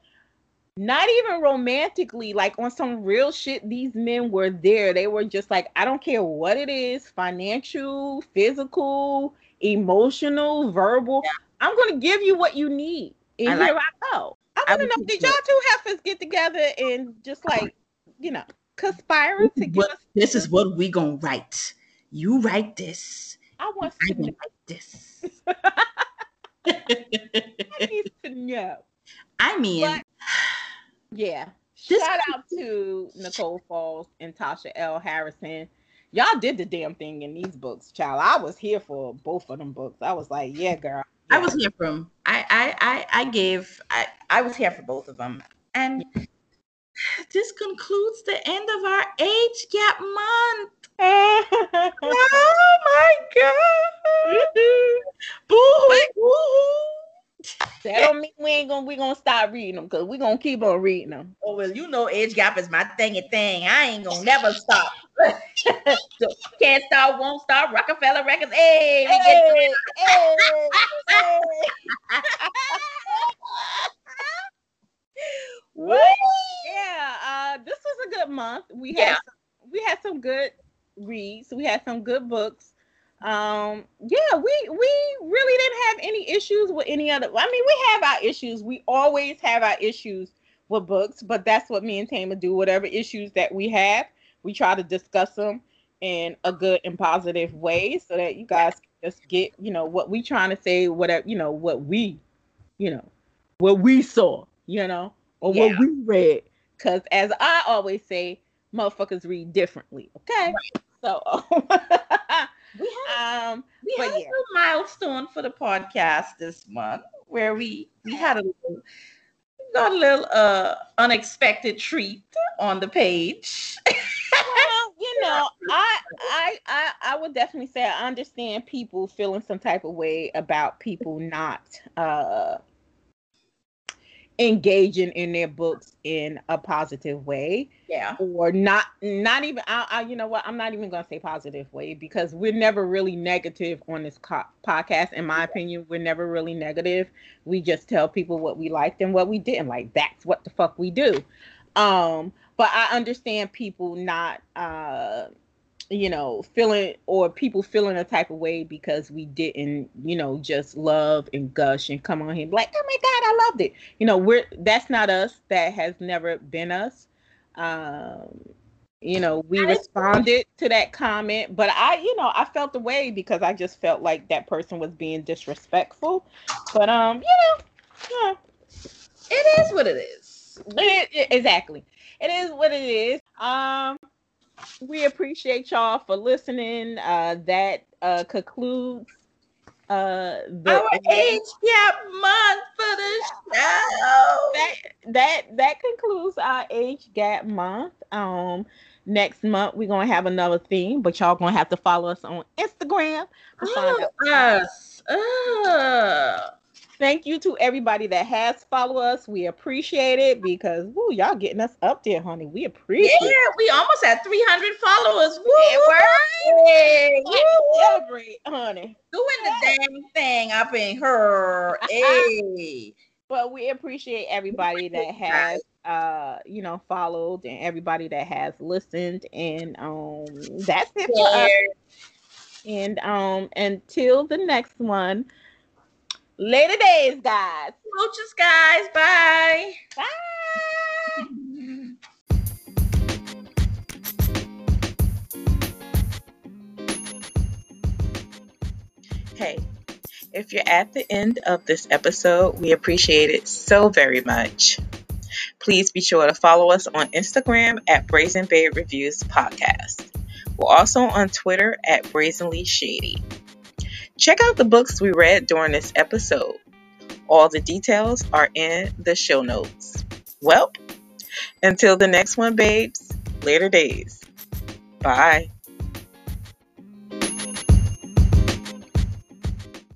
not even romantically, like on some real shit, these men were there. They were just like, I don't care what it is financial, physical, emotional, verbal. Yeah. I'm going to give you what you need. And I like, here I go. I want to know did y'all two heifers get together and just like, you know, conspire to get us? This is what we going to write. You write this. I want to write this. *laughs* *laughs* I need to know. I mean, but, yeah. This Shout out to Nicole Falls and Tasha L. Harrison. Y'all did the damn thing in these books, child. I was here for both of them books. I was like, yeah, girl. Yeah. I was here for them. I, I, I, I gave. I, I was here for both of them, and this concludes the end of our age gap month. *laughs* oh my god! *laughs* boo hoo! That don't mean we ain't gonna we gonna stop reading them because we gonna keep on reading them. Oh well, you know, age gap is my thingy thing. I ain't gonna never stop. *laughs* so, can't stop, won't stop. Roc-A-Fella Records. Hey, we hey, hey, *laughs* hey. yeah, uh, this was a good month. We had yeah. some, we had some good reads. We had some good books. Um, yeah, we we really didn't have any issues with any other. I mean, we have our issues. We always have our issues with books, but that's what me and Tama do. Whatever issues that we have, we try to discuss them in a good and positive way so that you guys can just get, you know, what we trying to say, whatever, you know, what we, you know, what we saw, you know or yeah. what we read. Because as I always say, motherfuckers read differently. Okay. Right. So *laughs* we have, um, we had yeah. a milestone for the podcast this month where we we had a little got a little uh unexpected treat on the page. well, you *laughs* know, I, I I I would definitely say I understand people feeling some type of way about people not uh engaging in their books in a positive way. Yeah. Or not not even I, I, you know what? I'm not even gonna say positive way because we're never really negative on this co- podcast. In my opinion we're never really negative. We just tell people what we liked and what we didn't like. That's what the fuck we do. Um but i understand people not uh you know, feeling or people feeling a type of way because we didn't, you know, just love and gush and come on here like, oh my God, I loved it. You know, we're that's not us. That has never been us. Um, you know, we responded to that comment, but I, you know, I felt the way because I just felt like that person was being disrespectful. But um, you know, yeah, it is what it is. It, it, exactly. It is what it is. Um, we appreciate y'all for listening. Uh, that uh, concludes uh, the our age gap month for the show. That that that concludes our age gap month. Um, next month we're gonna have another theme, but y'all gonna have to follow us on Instagram to find out. Us. Uh. Thank you to everybody that has followed us. We appreciate it because woo, y'all getting us up there, honey. We appreciate yeah, it. we almost had 300 followers. Woo! Hey, woo. Celebrate, honey. Doing the damn thing up in her. *laughs* hey. But we appreciate everybody that has uh you know followed and everybody that has listened and um that's it for us. And um until the next one. Later days, guys. Coaches, guys. Bye. Bye. *laughs* Hey, if you're at the end of this episode, we appreciate it so very much. Please be sure to follow us on Instagram at Brazen Babe Reviews Podcast. We're also on Twitter at Brazenly Shady. Check out the books we read during this episode. All the details are in the show notes. Well, until the next one, babes, later days. Bye.